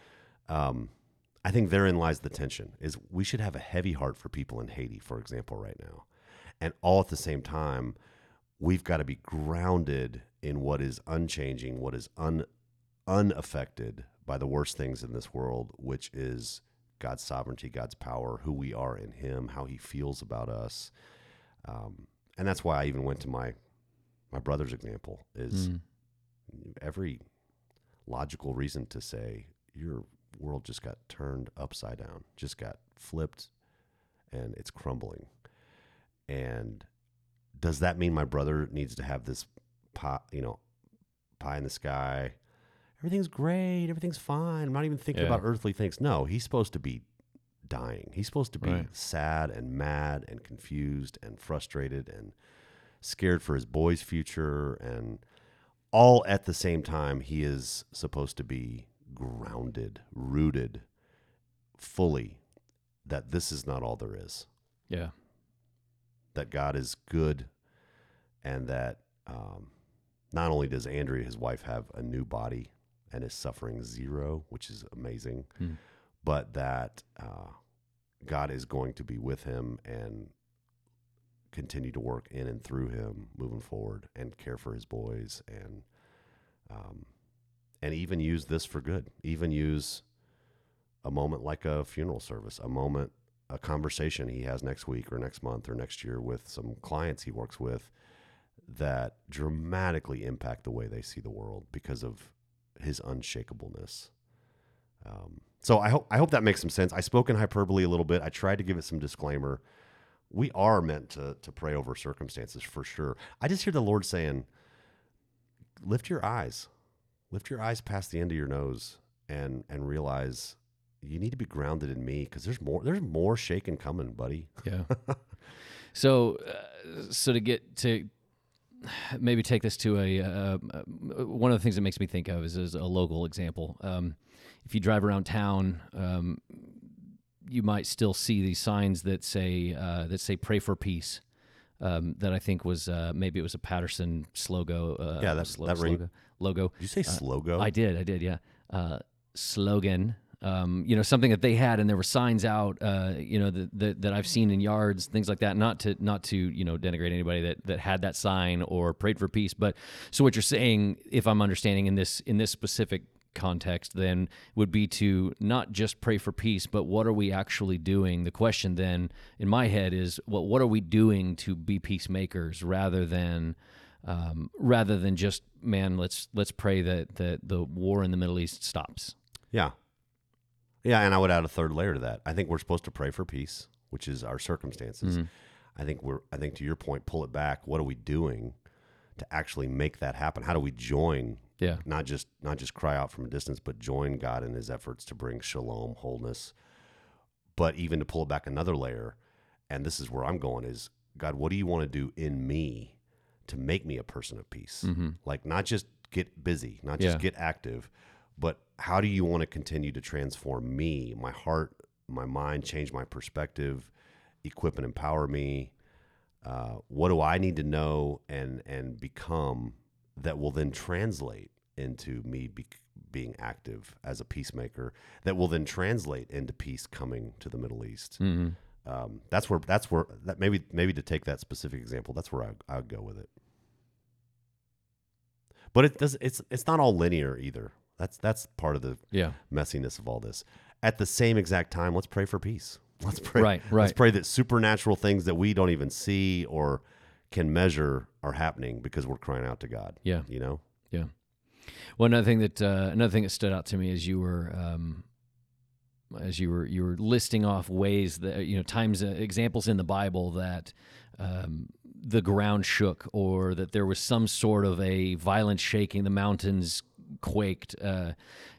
[SPEAKER 2] um, I think therein lies the tension: is we should have a heavy heart for people in Haiti, for example, right now, and all at the same time we've got to be grounded in what is unchanging, what is un, unaffected by the worst things in this world, which is God's sovereignty, God's power, who we are in Him, how He feels about us, um, and that's why I even went to my my brother's example. Is
[SPEAKER 1] Mm.
[SPEAKER 2] every logical reason to say your world just got turned upside down, just got flipped, and it's crumbling, and does that mean my brother needs to have this pie, you know, pie in the sky? Everything's great. Everything's fine. I'm not even thinking
[SPEAKER 1] Yeah.
[SPEAKER 2] about earthly things. No, he's supposed to be dying. He's supposed to be
[SPEAKER 1] Right.
[SPEAKER 2] sad and mad and confused and frustrated and scared for his boy's future and all at the same time he is supposed to be grounded, rooted fully that this is not all there is
[SPEAKER 1] Yeah.
[SPEAKER 2] that God is good and that um, not only does Andrea, his wife, have a new body and is suffering zero, which is amazing,
[SPEAKER 1] Hmm.
[SPEAKER 2] but that uh, God is going to be with him and continue to work in and through him moving forward and care for his boys and um, and even use this for good even use a moment like a funeral service a moment a conversation he has next week or next month or next year with some clients he works with that dramatically impact the way they see the world because of his unshakableness. Um, so I hope I hope that makes some sense. I spoke in hyperbole a little bit. I tried to give it some disclaimer. We are meant to to pray over circumstances for sure. I just hear the Lord saying, "Lift your eyes, lift your eyes past the end of your nose, and and realize you need to be grounded in me because there's more there's more shaking coming, buddy."
[SPEAKER 1] Yeah. so, uh, so to get to maybe take this to a uh, uh, one of the things that makes me think of is, is a local example. Um, if you drive around town, um, you might still see these signs that say uh, that say "Pray for peace." Um, that I think was uh, maybe it was a Patterson slogan. Uh,
[SPEAKER 2] Yeah, that-
[SPEAKER 1] slo-
[SPEAKER 2] that ring-
[SPEAKER 1] slogan- logo.
[SPEAKER 2] Did you say slogo?
[SPEAKER 1] I did, I did, yeah. Uh, slogan, um, you know, something that they had, and there were signs out, uh, you know, that, that that I've seen in yards, things like that. Not to not to you know denigrate anybody that that had that sign or prayed for peace, but so what you're saying, if I'm understanding in this in this specific context, then would be to not just pray for peace, but what are we actually doing? The question then in my head is, well, what are we doing to be peacemakers rather than um, rather than just man, let's let's pray that that the war in the Middle East stops.
[SPEAKER 2] Yeah. Yeah, and I would add a third layer to that. I think we're supposed to pray for peace, which is our circumstances. I think we're I think to your point, pull it back. What are we doing to actually make that happen? How do we join
[SPEAKER 1] Yeah,
[SPEAKER 2] not just not just cry out from a distance, but join God in his efforts to bring shalom, wholeness, but even to pull it back another layer, and this is where I'm going is God, what do you want to do in me to make me a person of peace? Like not just get busy, not just
[SPEAKER 1] Yeah.
[SPEAKER 2] get active, but how do you want to continue to transform me, my heart, my mind, change my perspective, equip and empower me? Uh, what do I need to know and and become that will then translate into me be, being active as a peacemaker? That will then translate into peace coming to the Middle East.
[SPEAKER 1] hmm
[SPEAKER 2] Um, that's where that's where that maybe maybe to take that specific example, that's where I I would go with it. But it does it's it's not all linear either. That's that's part of the
[SPEAKER 1] yeah,
[SPEAKER 2] messiness of all this. At the same exact time, let's pray for peace. Let's pray.
[SPEAKER 1] Right, right.
[SPEAKER 2] Let's pray that supernatural things that we don't even see or can measure are happening because we're crying out to God.
[SPEAKER 1] Yeah.
[SPEAKER 2] You know?
[SPEAKER 1] Yeah. Well, another thing that uh, another thing that stood out to me as you were um, as you were you were listing off ways that you know times uh, examples in the Bible that um, the ground shook or that there was some sort of a violent shaking, the mountains quaked. Uh,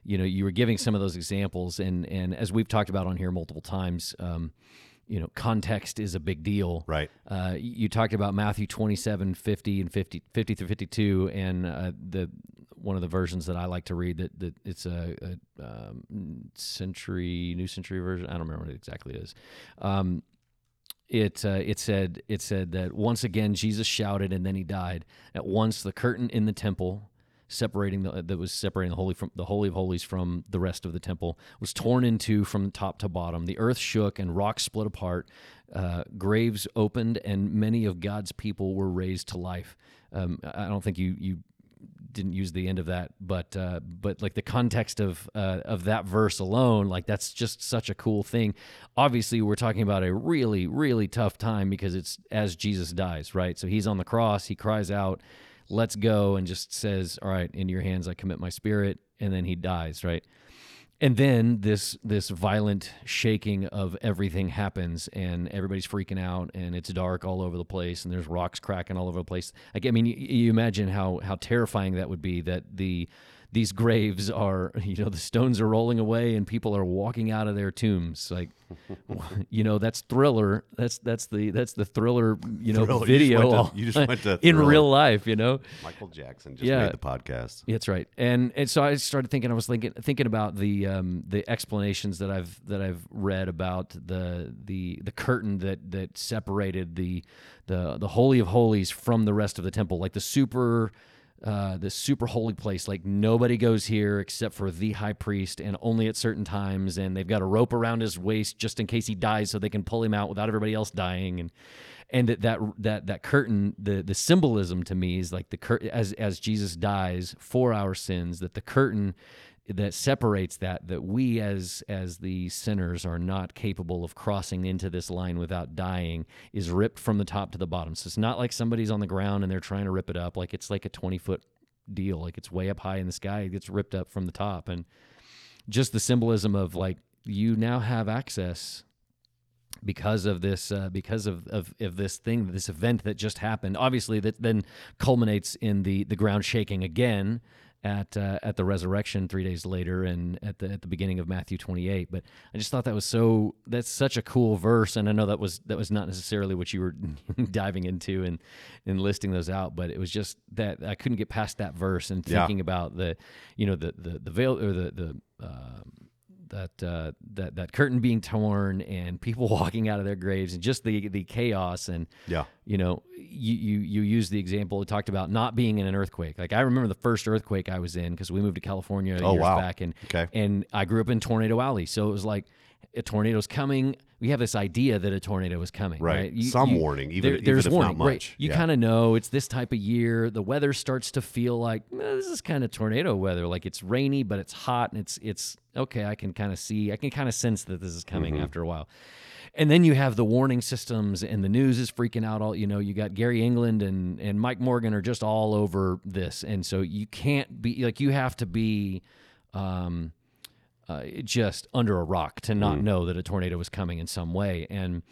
[SPEAKER 1] you know, you were giving some of those examples, and and as we've talked about on here multiple times. Um, you know, context is a big deal.
[SPEAKER 2] Right.
[SPEAKER 1] Uh, you talked about Matthew 27, 50 and 50, 50 through 52. And uh, the one of the versions that I like to read that, that it's a, a um, century, new century version. I don't remember what it exactly is. Um, it uh, it said it said that once again Jesus shouted and then he died. At once the curtain in the temple separating the that was separating the holy from the holy of holies from the rest of the temple was torn in two from top to bottom. The earth shook and rocks split apart. Uh, graves opened and many of God's people were raised to life. Um, I don't think you you didn't use the end of that, but uh, but like the context of uh, of that verse alone, like that's just such a cool thing. Obviously, we're talking about a really really tough time because it's as Jesus dies, right? So he's on the cross, he cries out, "Let's go," and just says, "All right, in your hands I commit my spirit," and then he dies, right? And then this this violent shaking of everything happens and everybody's freaking out and it's dark all over the place and there's rocks cracking all over the place. I mean you, you imagine how how terrifying that would be that the these graves are you know the stones are rolling away and people are walking out of their tombs like you know that's thriller that's that's the that's the thriller you know
[SPEAKER 2] Thriller. You just
[SPEAKER 1] video
[SPEAKER 2] went to- you just went to
[SPEAKER 1] in real life you know
[SPEAKER 2] Michael Jackson just
[SPEAKER 1] Yeah.
[SPEAKER 2] made the podcast.
[SPEAKER 1] that's right, and and so I started thinking. I was thinking thinking about the um, the explanations that I've that I've read about the the the curtain that that separated the the the holy of holies from the rest of the temple, like the super. Uh, the super holy place, like nobody goes here except for the high priest, and only at certain times. And they've got a rope around his waist just in case he dies, so they can pull him out without everybody else dying. And and that that that, that curtain, the the symbolism to me is like the cur- as as Jesus dies for our sins, that the curtain that separates that that we as as the sinners are not capable of crossing into this line without dying is ripped from the top to the bottom. So it's not like somebody's on the ground and they're trying to rip it up. Like it's like a twenty foot deal. Like it's way up high in the sky. It gets ripped up from the top and just the symbolism of like you now have access because of this uh, because of, of of this thing this event that just happened obviously that then culminates in the the ground shaking again at uh, at the resurrection 3 days later and at the at the beginning of Matthew 28 but I just thought that was so that's such a cool verse and I know that was that was not necessarily what you were diving into and and listing those out but it was just that I couldn't get past that verse and
[SPEAKER 2] Yeah.
[SPEAKER 1] thinking about the you know the the the veil or the the um, that uh, that that curtain being torn and people walking out of their graves and just the the chaos and
[SPEAKER 2] Yeah.
[SPEAKER 1] you know you you you used the example it talked about not being in an earthquake like I remember the first earthquake I was in because we moved to California
[SPEAKER 2] Oh,
[SPEAKER 1] years
[SPEAKER 2] wow.
[SPEAKER 1] back and
[SPEAKER 2] Okay.
[SPEAKER 1] and I grew up in Tornado Alley so it was like a tornado's coming we have this idea that a tornado is coming right,
[SPEAKER 2] Right. Some warning, even- even
[SPEAKER 1] there's
[SPEAKER 2] if not
[SPEAKER 1] warning right
[SPEAKER 2] much.
[SPEAKER 1] you
[SPEAKER 2] Yeah.
[SPEAKER 1] kind of know it's this type of year the weather starts to feel like "Eh, this is kind of tornado weather like it's rainy but it's hot and it's it's okay i can kind of see i can kind of sense that this is coming
[SPEAKER 2] Mm-hmm.
[SPEAKER 1] after a while and then you have the warning systems and the news is freaking out all you know you got gary england and and mike morgan are just all over this and so you can't be like you have to be um uh, just under a rock to
[SPEAKER 2] Mm.
[SPEAKER 1] not know that a tornado was coming in some way. And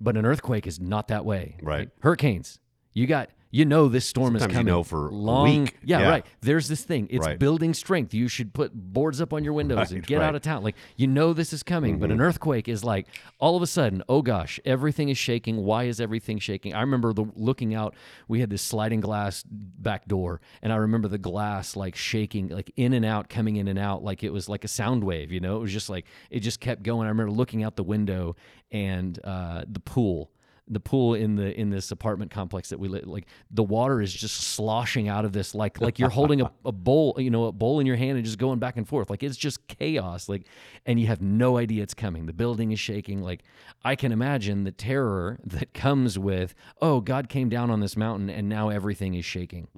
[SPEAKER 1] but an earthquake is not that way.
[SPEAKER 2] Right.
[SPEAKER 1] Hurricanes, you got you know this storm
[SPEAKER 2] Sometimes
[SPEAKER 1] is
[SPEAKER 2] you
[SPEAKER 1] coming.
[SPEAKER 2] know for a
[SPEAKER 1] long.
[SPEAKER 2] week.
[SPEAKER 1] Yeah,
[SPEAKER 2] Yeah.
[SPEAKER 1] right. There's this thing. It's
[SPEAKER 2] Right.
[SPEAKER 1] building strength. You should put boards up on your windows and get
[SPEAKER 2] right.
[SPEAKER 1] out of town. Like you know this is coming. But an earthquake is like all of a sudden, oh gosh, everything is shaking. Why is everything shaking? I remember the looking out. We had this sliding glass back door, and I remember the glass like shaking, like in and out, coming in and out, like it was like a sound wave. You know, it was just like it just kept going. I remember looking out the window and uh, the pool the pool in the in this apartment complex that we live like the water is just sloshing out of this like like you're holding a, a bowl you know a bowl in your hand and just going back and forth. Like it's just chaos like and you have no idea it's coming. The building is shaking. Like i can imagine the terror that comes with oh god came down on this mountain and now everything is shaking.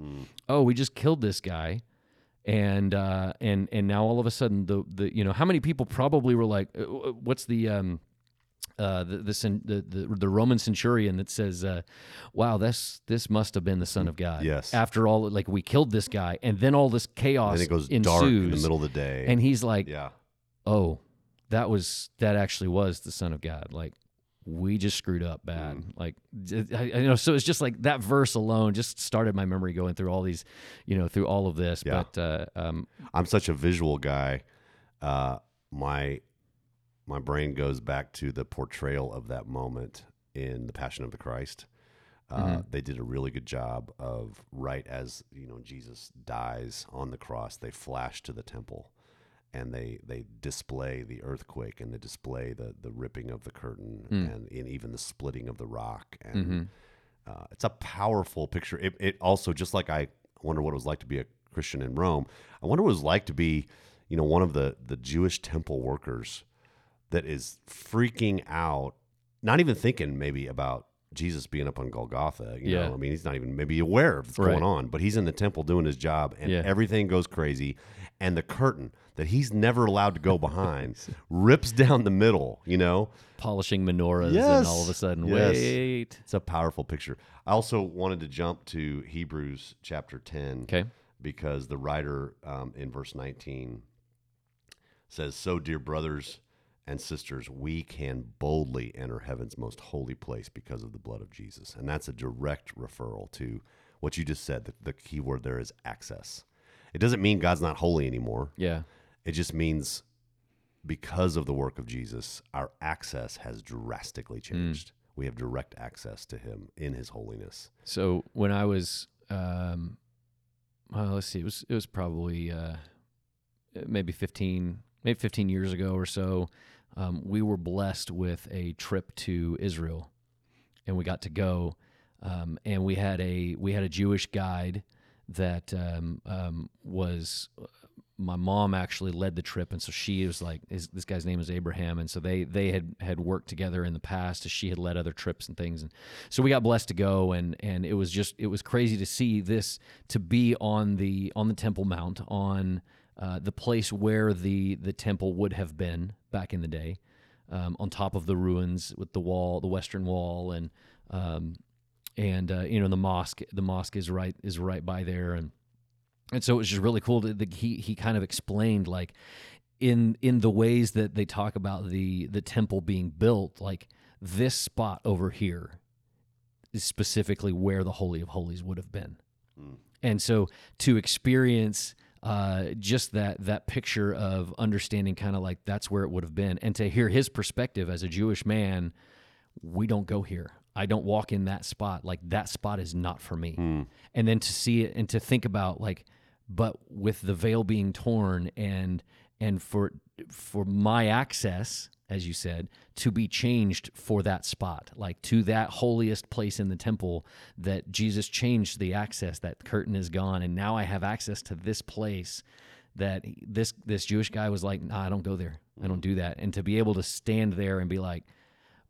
[SPEAKER 1] Oh we just killed this guy. And uh, and and now all of a sudden the the you know how many people probably were like uh, what's the um uh, the, the, the the the Roman centurion that says, uh, "Wow, this this must have been the Son of God."
[SPEAKER 2] Yes.
[SPEAKER 1] After all, like we killed this guy, and then all this chaos
[SPEAKER 2] and it goes
[SPEAKER 1] ensues,
[SPEAKER 2] dark in the middle of the day.
[SPEAKER 1] and he's like,
[SPEAKER 2] yeah,
[SPEAKER 1] "Oh, that was that actually was the Son of God." Like we just screwed up bad.
[SPEAKER 2] Mm.
[SPEAKER 1] Like I, I- you know, so it's just like that verse alone just started my memory going through all these, you know, through all of this.
[SPEAKER 2] Yeah.
[SPEAKER 1] But uh, um,
[SPEAKER 2] I'm such a visual guy. Uh, my my brain goes back to the portrayal of that moment in the Passion of the Christ. Uh,
[SPEAKER 1] Mm-hmm.
[SPEAKER 2] They did a really good job of right as you know Jesus dies on the cross, they flash to the temple, and they they display the earthquake and they display the the ripping of the curtain
[SPEAKER 1] Mm.
[SPEAKER 2] and, and even the splitting of the rock and
[SPEAKER 1] Mm-hmm.
[SPEAKER 2] uh, it's a powerful picture. It, it also just like I wonder what it was like to be a Christian in Rome. I wonder what it was like to be, you know, one of the the Jewish temple workers that is freaking out, not even thinking maybe about Jesus being up on Golgotha. You
[SPEAKER 1] Yeah.
[SPEAKER 2] know, I mean, he's not even maybe aware of what's
[SPEAKER 1] Right.
[SPEAKER 2] going on, but he's in the temple doing his job, and
[SPEAKER 1] Yeah.
[SPEAKER 2] everything goes crazy. And the curtain that he's never allowed to go behind rips down the middle. You know,
[SPEAKER 1] polishing menorahs,
[SPEAKER 2] Yes.
[SPEAKER 1] and all of a sudden,
[SPEAKER 2] Yes.
[SPEAKER 1] wait.
[SPEAKER 2] it's a powerful picture. I also wanted to jump to Hebrews chapter 10
[SPEAKER 1] Okay.
[SPEAKER 2] because the writer um, in verse 19 says, So, dear brothers and sisters, we can boldly enter heaven's most holy place because of the blood of Jesus. And that's a direct referral to what you just said. The, the key word there is access. It doesn't mean God's not holy anymore.
[SPEAKER 1] Yeah.
[SPEAKER 2] It just means because of the work of Jesus, our access has drastically changed. We have direct access to Him in His holiness.
[SPEAKER 1] So when I was, um, well, let's see, it was it was probably uh, maybe fifteen, maybe fifteen years ago or so. Um, we were blessed with a trip to Israel, and we got to go, um, and we had a we had a Jewish guide that um, um, was my mom actually led the trip, and so she was like, his, "This guy's name is Abraham," and so they they had had worked together in the past. As she had led other trips and things, and so we got blessed to go, and and it was just it was crazy to see this to be on the on the Temple Mount on uh, the place where the the temple would have been back in the day, um, on top of the ruins with the wall, the western wall, and um, and uh, you know the mosque the mosque is right is right by there. And and so it was just really cool to, that he he kind of explained like in in the ways that they talk about the the temple being built like this spot over here is specifically where the holy of holies would have been. And so to experience uh, just that that picture of understanding kind of like that's where it would have been and to hear his perspective as a jewish man we don't go here. I don't walk in that spot. Like that spot is not for me. And then to see it and to think about like, but with the veil being torn and and for for my access, as you said, to be changed for that spot, like to that holiest place in the temple, that Jesus changed the access. That curtain is gone, and now I have access to this place. That this this Jewish guy was like, nah, I don't go there. I don't do that. And to be able to stand there and be like,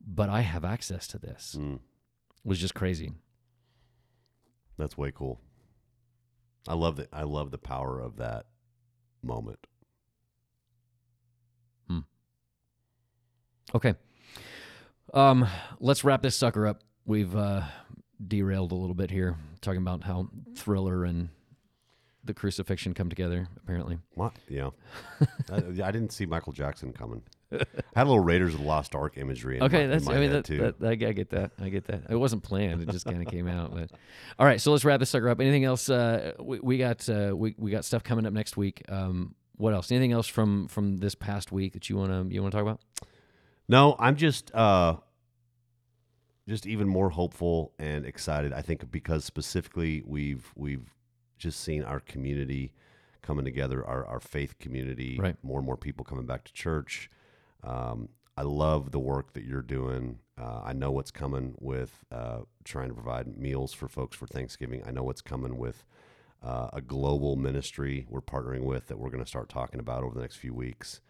[SPEAKER 1] but I have access to this.
[SPEAKER 2] Mm.
[SPEAKER 1] Was just crazy.
[SPEAKER 2] That's way cool. I love the I love the power of that moment.
[SPEAKER 1] Okay. Um, let's wrap this sucker up. We've uh, derailed a little bit here, talking about how thriller and the crucifixion come together. Apparently,
[SPEAKER 2] What? Yeah. I, I didn't see Michael Jackson coming. I Had a little Raiders of the Lost Ark imagery. In
[SPEAKER 1] okay.
[SPEAKER 2] my, in
[SPEAKER 1] That's.
[SPEAKER 2] my
[SPEAKER 1] I mean, that,
[SPEAKER 2] too.
[SPEAKER 1] that, I, I get that. I get that. It wasn't planned. It just kind of came out. But all right. So let's wrap this sucker up. Anything else? Uh, we, we got uh, we we got stuff coming up next week. Um, what else? Anything else from from this past week that you wanna you wanna talk about?
[SPEAKER 2] No, I'm just uh just even more hopeful and excited. I think because specifically we've we've just seen our community coming together, our our faith community,
[SPEAKER 1] Right.
[SPEAKER 2] more and more people coming back to church. Um, I love the work that you're doing. Uh, I know what's coming with uh, trying to provide meals for folks for Thanksgiving. I know what's coming with uh, a global ministry we're partnering with that we're going to start talking about over the next few weeks.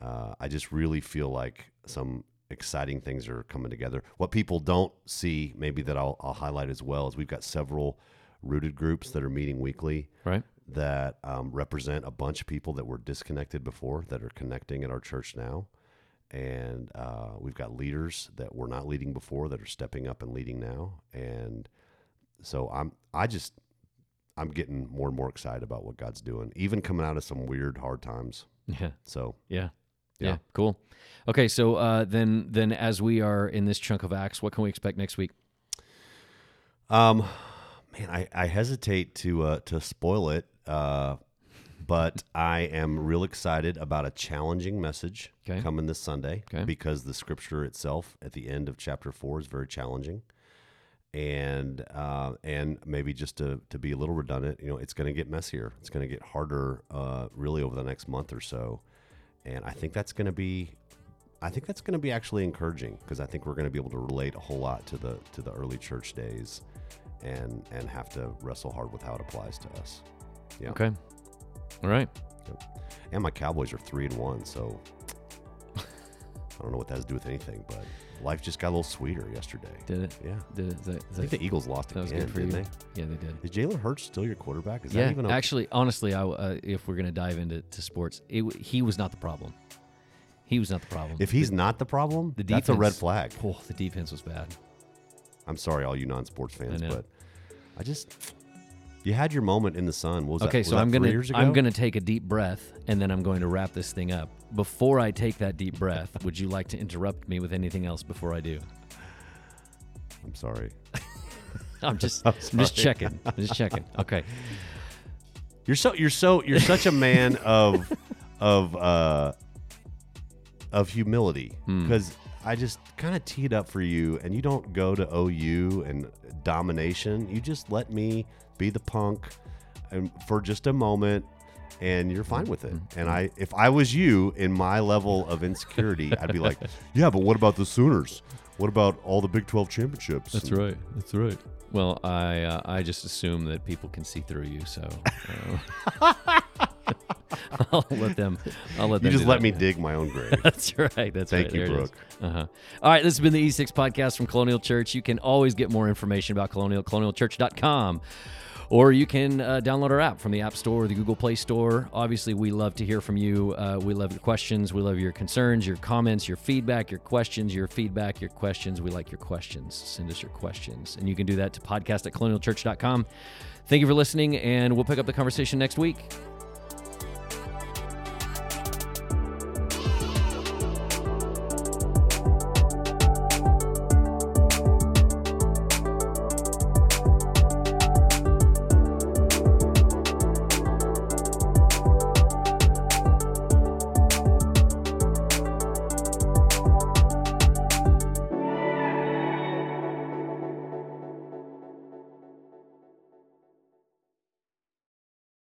[SPEAKER 2] Uh, I just really feel like some exciting things are coming together. What people don't see, maybe that I'll, I'll highlight as well, is we've got several rooted groups that are meeting weekly
[SPEAKER 1] Right.
[SPEAKER 2] that um, represent a bunch of people that were disconnected before that are connecting at our church now. and uh, we've got leaders that were not leading before that are stepping up and leading now. And so I'm I just I'm getting more and more excited about what God's doing, even coming out of some weird hard times.
[SPEAKER 1] Yeah.
[SPEAKER 2] So
[SPEAKER 1] Yeah. Yeah.
[SPEAKER 2] Yeah.
[SPEAKER 1] Cool. Okay. So uh, then, then as we are in this chunk of Acts, what can we expect next week?
[SPEAKER 2] Um, man, I, I hesitate to uh, to spoil it, uh, but I am real excited about a challenging message
[SPEAKER 1] Okay.
[SPEAKER 2] coming this Sunday
[SPEAKER 1] Okay.
[SPEAKER 2] because the scripture itself at the end of chapter four is very challenging, and uh, and maybe just to to be a little redundant, you know, it's going to get messier. It's going to get harder, uh, really over the next month or so, and I think that's going to be. I think that's going to be actually encouraging because I think we're going to be able to relate a whole lot to the to the early church days, and and have to wrestle hard with how it applies to us. Yeah.
[SPEAKER 1] Okay. All right.
[SPEAKER 2] And my Cowboys are three and one, so I don't know what that has to do with anything, but life just got a little sweeter yesterday.
[SPEAKER 1] Did it?
[SPEAKER 2] Yeah,
[SPEAKER 1] Did it? That,
[SPEAKER 2] I think the Eagles lost
[SPEAKER 1] that was
[SPEAKER 2] again,
[SPEAKER 1] good for you.
[SPEAKER 2] didn't
[SPEAKER 1] Yeah, they did.
[SPEAKER 2] they? Is Jalen Hurts still your quarterback? Is
[SPEAKER 1] yeah.
[SPEAKER 2] that even a,
[SPEAKER 1] Actually, honestly, I, uh, if we're gonna dive into to sports, it, he was not the problem. He was not the problem.
[SPEAKER 2] if he's not the problem,
[SPEAKER 1] the defense,
[SPEAKER 2] that's a red flag.
[SPEAKER 1] oh, the defense was bad.
[SPEAKER 2] I'm sorry, all you non-sports fans,
[SPEAKER 1] know.
[SPEAKER 2] but I just you had your moment in the sun. What was
[SPEAKER 1] Okay,
[SPEAKER 2] that,
[SPEAKER 1] so
[SPEAKER 2] was
[SPEAKER 1] I'm gonna I'm gonna take a deep breath and then I'm going to wrap this thing up. Before I take that deep breath, would you like to interrupt me with anything else before I do?
[SPEAKER 2] I'm sorry.
[SPEAKER 1] I'm just
[SPEAKER 2] I'm
[SPEAKER 1] I'm just checking. I'm just checking. Okay.
[SPEAKER 2] You're so you're so you're such a man of of uh of humility
[SPEAKER 1] Hmm.
[SPEAKER 2] because I just kind of teed up for you, and you don't go to OU and domination. You just let me be the punk, and for just a moment, and you're fine with it. And I, if I was you in my level of insecurity, I'd be like, yeah, but what about the Sooners? What about all the Big Twelve championships? And-
[SPEAKER 1] right. That's right. Well, I uh, I just assume that people can see through you, so uh, I'll let them. I'll let
[SPEAKER 2] You
[SPEAKER 1] them.
[SPEAKER 2] just let
[SPEAKER 1] that.
[SPEAKER 2] me dig my own grave.
[SPEAKER 1] That's right. That's
[SPEAKER 2] Thank
[SPEAKER 1] right.
[SPEAKER 2] you,
[SPEAKER 1] There.
[SPEAKER 2] Brooke.
[SPEAKER 1] Uh-huh. All right, this has been the E6 podcast from Colonial Church. You can always get more information about Colonial colonialchurch.com. Or you can uh, download our app from the App Store or the Google Play Store. Obviously, we love to hear from you. Uh, we love your questions. We love your concerns, your comments, your feedback, your questions, your feedback, your questions. We like your questions. Send us your questions. And you can do that to podcast at colonialchurch.com. Thank you for listening, and we'll pick up the conversation next week.